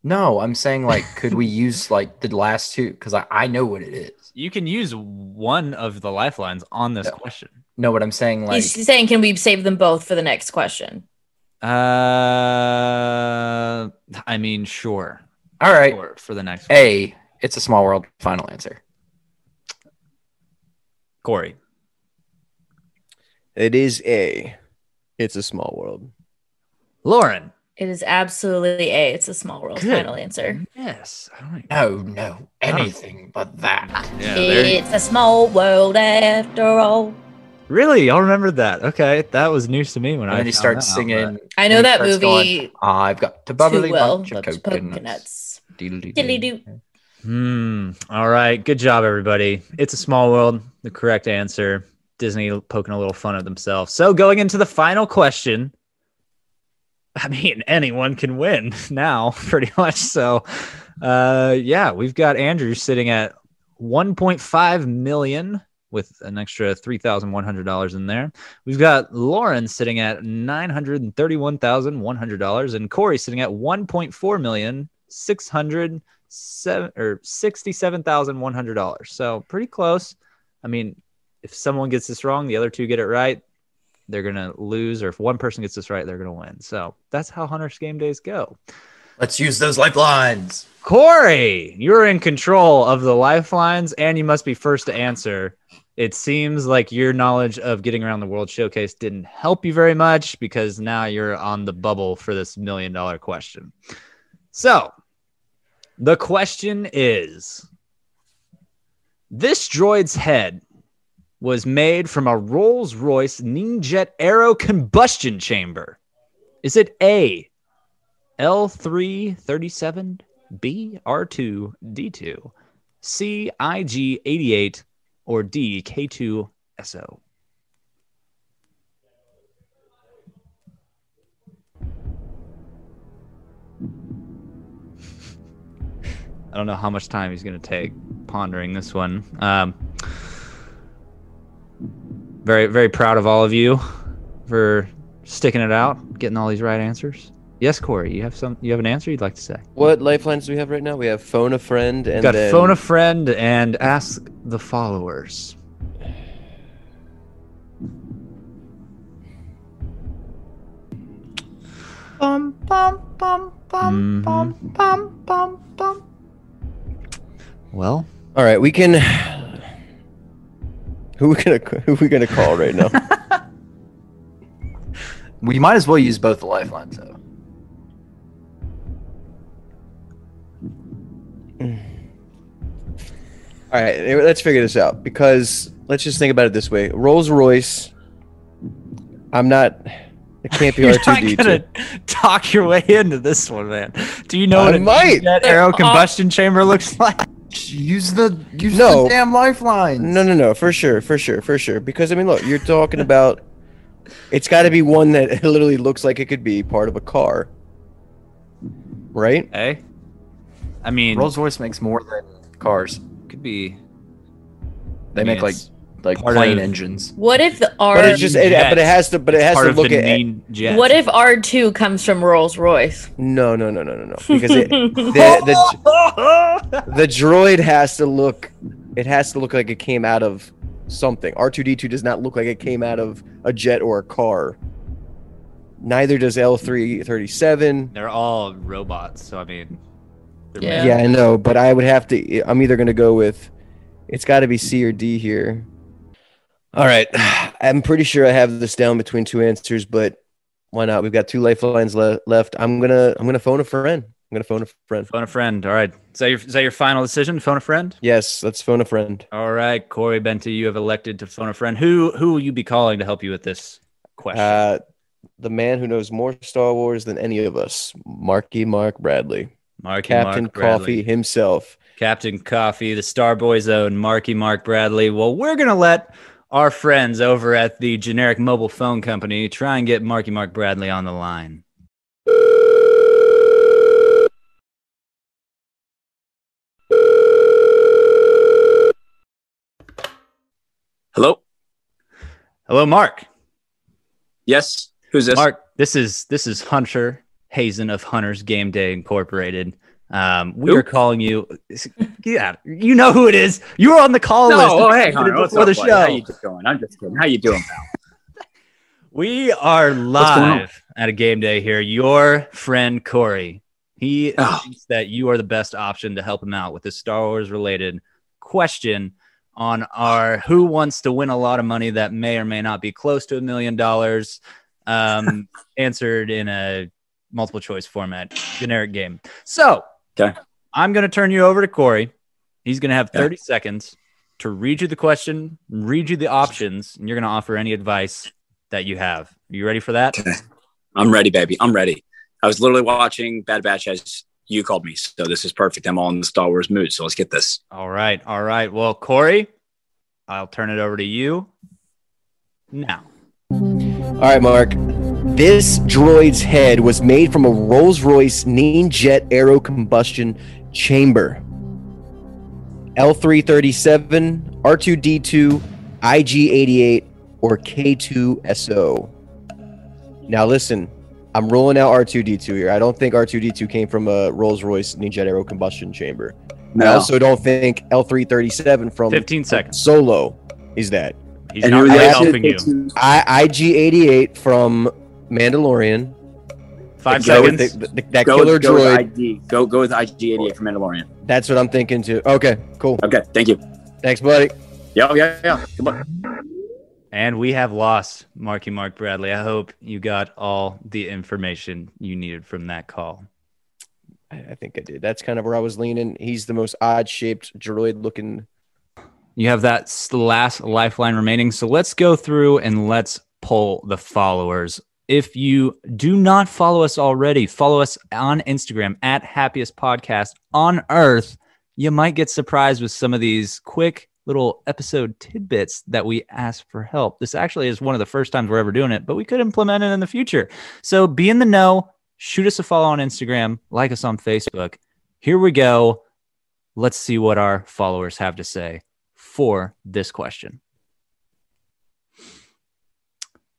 No, I'm saying like, could we use like the last two? Because I, I know what it is. You can use one of the lifelines on this Yeah. question. No, what I'm saying like, He's saying, can we save them both for the next question? Uh, I mean, sure. all right, Sure, for the next one. A, it's a small world. Final answer. Corey. It is A. It's a small world. Lauren. It is absolutely A. It's a small world. Good. Final answer. Yes. All right. No, no, anything but that. Yeah, there you- it's a small world after all. Really? Y'all remembered that? Okay. That was news to me when And I then he found starts that out, singing. I know that movie going, I've got to too bubbly well. bunch of Loves coconuts. coconuts. Diddly-doo. Diddly-doo. but- Hmm. All right. Good job, everybody. It's a small world. The correct answer. Disney poking a little fun at themselves. So going into the final question. <laughs> I mean, anyone can win <laughs> now, <laughs> pretty much. So, uh, yeah, we've got Andrew sitting at 1.5 million with an extra $3,100 in there. We've got Lauren sitting at $931,100 and Corey sitting at 1.4 million, 600 seven or $67,100. So pretty close. I mean, if someone gets this wrong, the other two get it right, they're going to lose. Or if one person gets this right, they're going to win. So that's how Hunter's game days go. Let's use those lifelines. Corey, you're in control of the lifelines and you must be first to answer. It seems like your knowledge of getting around the World Showcase didn't help you very much because now you're on the bubble for this million dollar question. So, the question is This droid's head was made from a Rolls Royce Nene jet Aero combustion chamber. Is it A, L337, B, R2, D2, C, IG88, or D, K2SO? <laughs> I don't know how much time he's going to take pondering this one. Um, very, very proud of all of you for sticking it out, getting all these right answers. Yes, Corey, you have some. You have an answer you'd like to say. What lifelines do we have right now? We have phone a friend and Got then phone a friend and ask the followers. Bum, bum, bum, bum, Mhm. bum, bum, bum, bum. Well, All right, we can. Who we gonna who we gonna call right now? <laughs> We might as well use both the lifelines though. All right, let's figure this out because let's just think about it this way: Rolls Royce. I'm not. It can't be <laughs> you're R two not D gonna two. talk your way into this one, man. Do you know I what a might. that aero <laughs> uh, combustion chamber looks like? Use the use No. the damn lifelines. No, no, no, for sure, for sure, for sure. Because I mean, look, you're talking about. It's got to be one that <laughs> literally looks like it could be part of a car, right? Hey, I mean, Rolls Royce makes more than cars. could be. They I mean, make like it's like part plane of- engines. What if the R? But it's just, it, but it has to, but it has to look at. main jet. What if R two comes from Rolls Royce? No, no, no, no, no, no. Because it, <laughs> the, the the droid has to look. It has to look like it came out of something. R two D two does not look like it came out of a jet or a car. Neither does L337. They're all robots, so I mean, Yeah. Yeah, I know, but I would have to. I'm either going to go with. It's got to be C or D here. All right, <sighs> I'm pretty sure I have this down between two answers, but why not? We've got two lifelines le- left. I'm gonna. I'm gonna phone a friend. I'm gonna phone a friend. Phone a friend. All right. Is that your is that your final decision? Phone a friend. Yes, let's phone a friend. All right, Corey Benta, you have elected to phone a friend. Who who will you be calling to help you with this question? Uh, the man who knows more Star Wars than any of us, Marky Mark Bradley, Marky Captain Mark Bradley. Coffee himself. Captain Coffee, the Starboy own Marky Mark Bradley. Well, we're gonna let our friends over at the generic mobile phone company try and get Marky Mark Bradley on the line. Hello. Hello, Mark. Yes. Who's this? Mark, this is this is Hunter Hazen of Hunter's Game Day Incorporated. Um, we are calling you. Yeah, you know who it is. You were on the call No. list Oh, hey, Hunter. before What's up, the buddy? How show. you doing? I'm just kidding. How you doing, pal? <laughs> We are live at a game day here. Your friend Corey, he Oh. thinks that you are the best option to help him out with this Star Wars related question on our Who Wants to Win a Lot of Money that may or may not be close to a million dollars, um, <laughs> answered in a multiple choice format, generic game. So, Okay. I'm going to turn you over to Corey. He's going to have Okay. 30 seconds to read you the question, read you the options, and you're going to offer any advice that you have. Are you ready for that? Okay. I'm ready, baby. I'm ready. I was literally watching Bad Batch as you called me, so this is perfect. I'm all in the Star Wars mood, so let's get this. All right. All right. Well, Corey, I'll turn it over to you now. All right, Mark. This droid's head was made from a Rolls Royce Nene Jet Aero Combustion Chamber. L337, R2D2, IG88, or K2SO. Now, listen, I'm rolling out R2D2 here. I don't think R2D2 came from a Rolls Royce Nene Jet Aero Combustion Chamber. No. I also don't think L337 from 15 seconds. Solo is that. He's And not really helping you. I IG88 from Mandalorian. Five Go with seconds. the- the- that Go killer with, go with droid. IG. Go go with IG88 for Mandalorian. That's what I'm thinking too. Okay, cool. Okay, thank you. Thanks, buddy. Yeah, yeah, yeah. Good luck. And we have lost Marky Mark Bradley. I hope you got all the information you needed from that call. I, I think I did. That's kind of where I was leaning. He's the most odd shaped droid looking. You have that last lifeline remaining. So let's go through and let's poll the followers. If you do not follow us already, follow us on Instagram at happiest podcast on earth. You might get surprised with some of these quick little episode tidbits that we ask for help. This actually is one of the first times we're ever doing it, but we could implement it in the future. So be in the know, shoot us a follow on Instagram, like us on Facebook. Here we go. Let's see what our followers have to say for this question.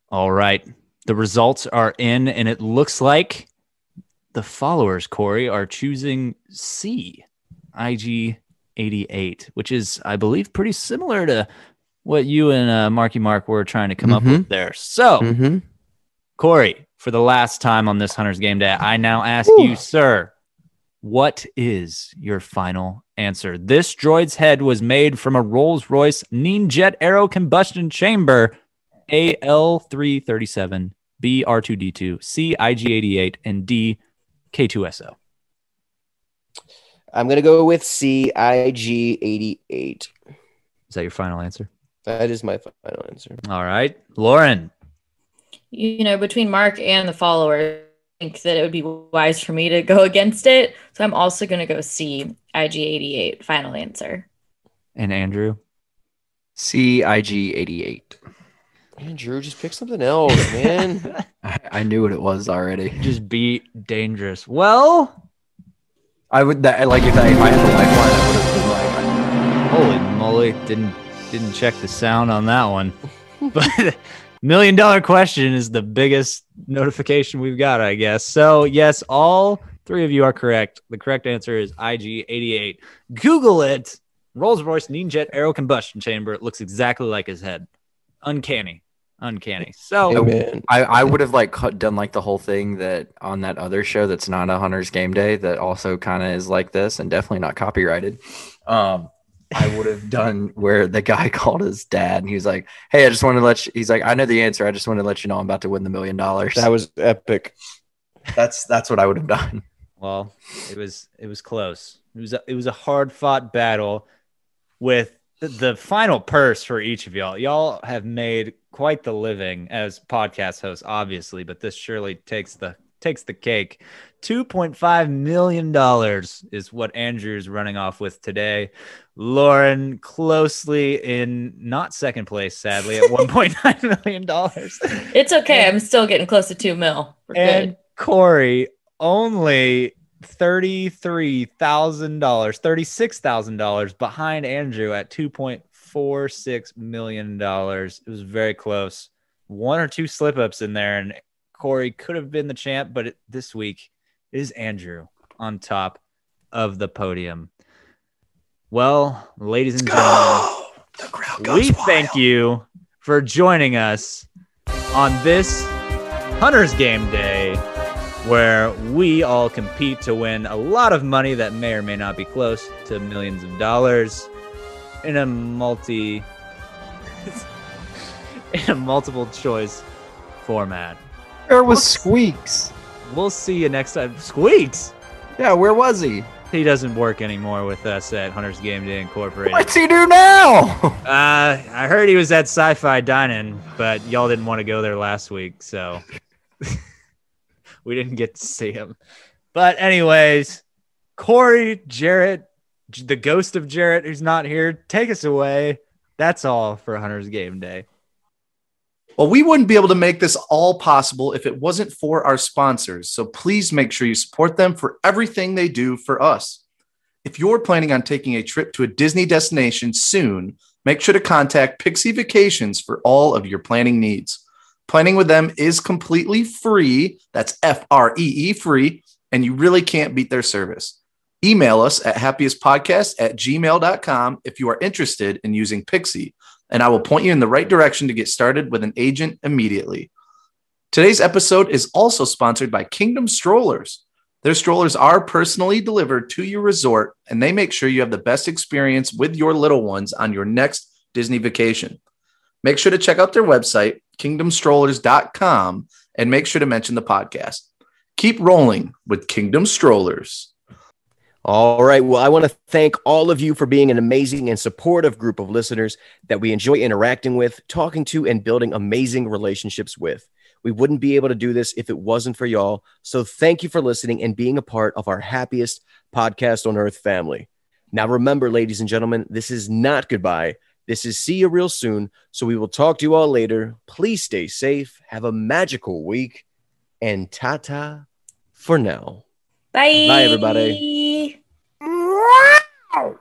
All right. The results are in, and it looks like the followers, Corey, are choosing C, IG88, which is, I believe, pretty similar to what you and uh, Marky Mark were trying to come up Mhm. with there. So, Mm-hmm. Corey, for the last time on this Hunter's Game Day, I now ask you, sir, what is your final answer? This droid's head was made from a Rolls Royce Nene Jet Aero Combustion Chamber, AL337, B R2D2, C IG88, and D K2SO. I'm gonna go with C IG88. Is that your final answer? That is my final answer. All right. Lauren, You know, between Mark and the follower, I think that it would be wise for me to go against it. So I'm also going to go C, IG88, final answer. and Andrew. CIG88. Andrew, just pick something else, man. <laughs> I, I knew what it was already. Just be dangerous. Well, I would that like if I, if I had the lifeline, I would have been like, Holy moly! Didn't didn't check the sound on that one. <laughs> But million dollar question is the biggest notification we've got, I guess. So yes, all three of you are correct. The correct answer is IG88. Google it. Rolls Royce Nene Jet Aero Combustion Chamber. It looks exactly like his head. Uncanny. Uncanny. So Amen. I, I would have like cut- done like the whole thing that on that other show that's not a hunter's game day that also kind of is like this and definitely not copyrighted. Um, I would have <laughs> done where the guy <laughs> called his dad and he was like, "Hey, I just wanted to let you." He's like, "I know the answer. I just wanted to let you know I'm about to win the million dollars." That was epic. That's that's what I would have done. Well, it was it was close. It was a, it was a hard fought battle with the, final purse for each of y'all. Y'all have made quite the living as podcast hosts, obviously, but this surely takes the takes the cake. Two point five million dollars is what Andrew's running off with today. Lauren closely in not second place, sadly, at <laughs> one point nine million dollars. It's okay. I'm still getting close to two mil. We're and good. Corey only thirty-three thousand dollars, thirty-six thousand dollars behind Andrew at two point four six million dollars. It was very close. One or two slip-ups in there, and Corey could have been the champ, but it, this week is Andrew on top of the podium. Well, ladies and gentlemen, The crowd we thank you for joining us on this Hunter's Game Day, where we all compete to win a lot of money that may or may not be close to millions of dollars in a multi <laughs> in a multiple choice format. Where was Squeaks? We'll see you next time. Squeaks. Yeah, where was he? He doesn't work anymore with us at Hunter's Game Day Incorporated. What's he do now? <laughs> Uh, I heard he was at Sci-Fi Dining, but y'all didn't want to go there last week, so we didn't get to see him. But anyways, Corey, Jarrett, the ghost of Jarrett, who's not here, take us away. That's all for Hunter's Game Day. Well, we wouldn't be able to make this all possible if it wasn't for our sponsors. So please make sure you support them for everything they do for us. If you're planning on taking a trip to a Disney destination soon, make sure to contact Pixie Vacations for all of your planning needs. Planning with them is completely free. That's F R E E free, and you really can't beat their service. Email us at happiestpodcast at gmail.com if you are interested in using Pixie and I will point you in the right direction to get started with an agent immediately. Today's episode is also sponsored by Kingdom Strollers. Their strollers are personally delivered to your resort, and they make sure you have the best experience with your little ones on your next Disney vacation. Make sure to check out their website, kingdomstrollers.com, and make sure to mention the podcast. Keep rolling with Kingdom Strollers. All right. Well, I want to thank all of you for being an amazing and supportive group of listeners that we enjoy interacting with, talking to, and building amazing relationships with. We wouldn't be able to do this if it wasn't for y'all. So thank you for listening and being a part of our happiest podcast on earth family. Now, remember, ladies and gentlemen, this is not goodbye. This is see you real soon. So we will talk to you all later. Please stay safe. Have a magical week. And ta ta for now. Bye. Bye, everybody. Wow.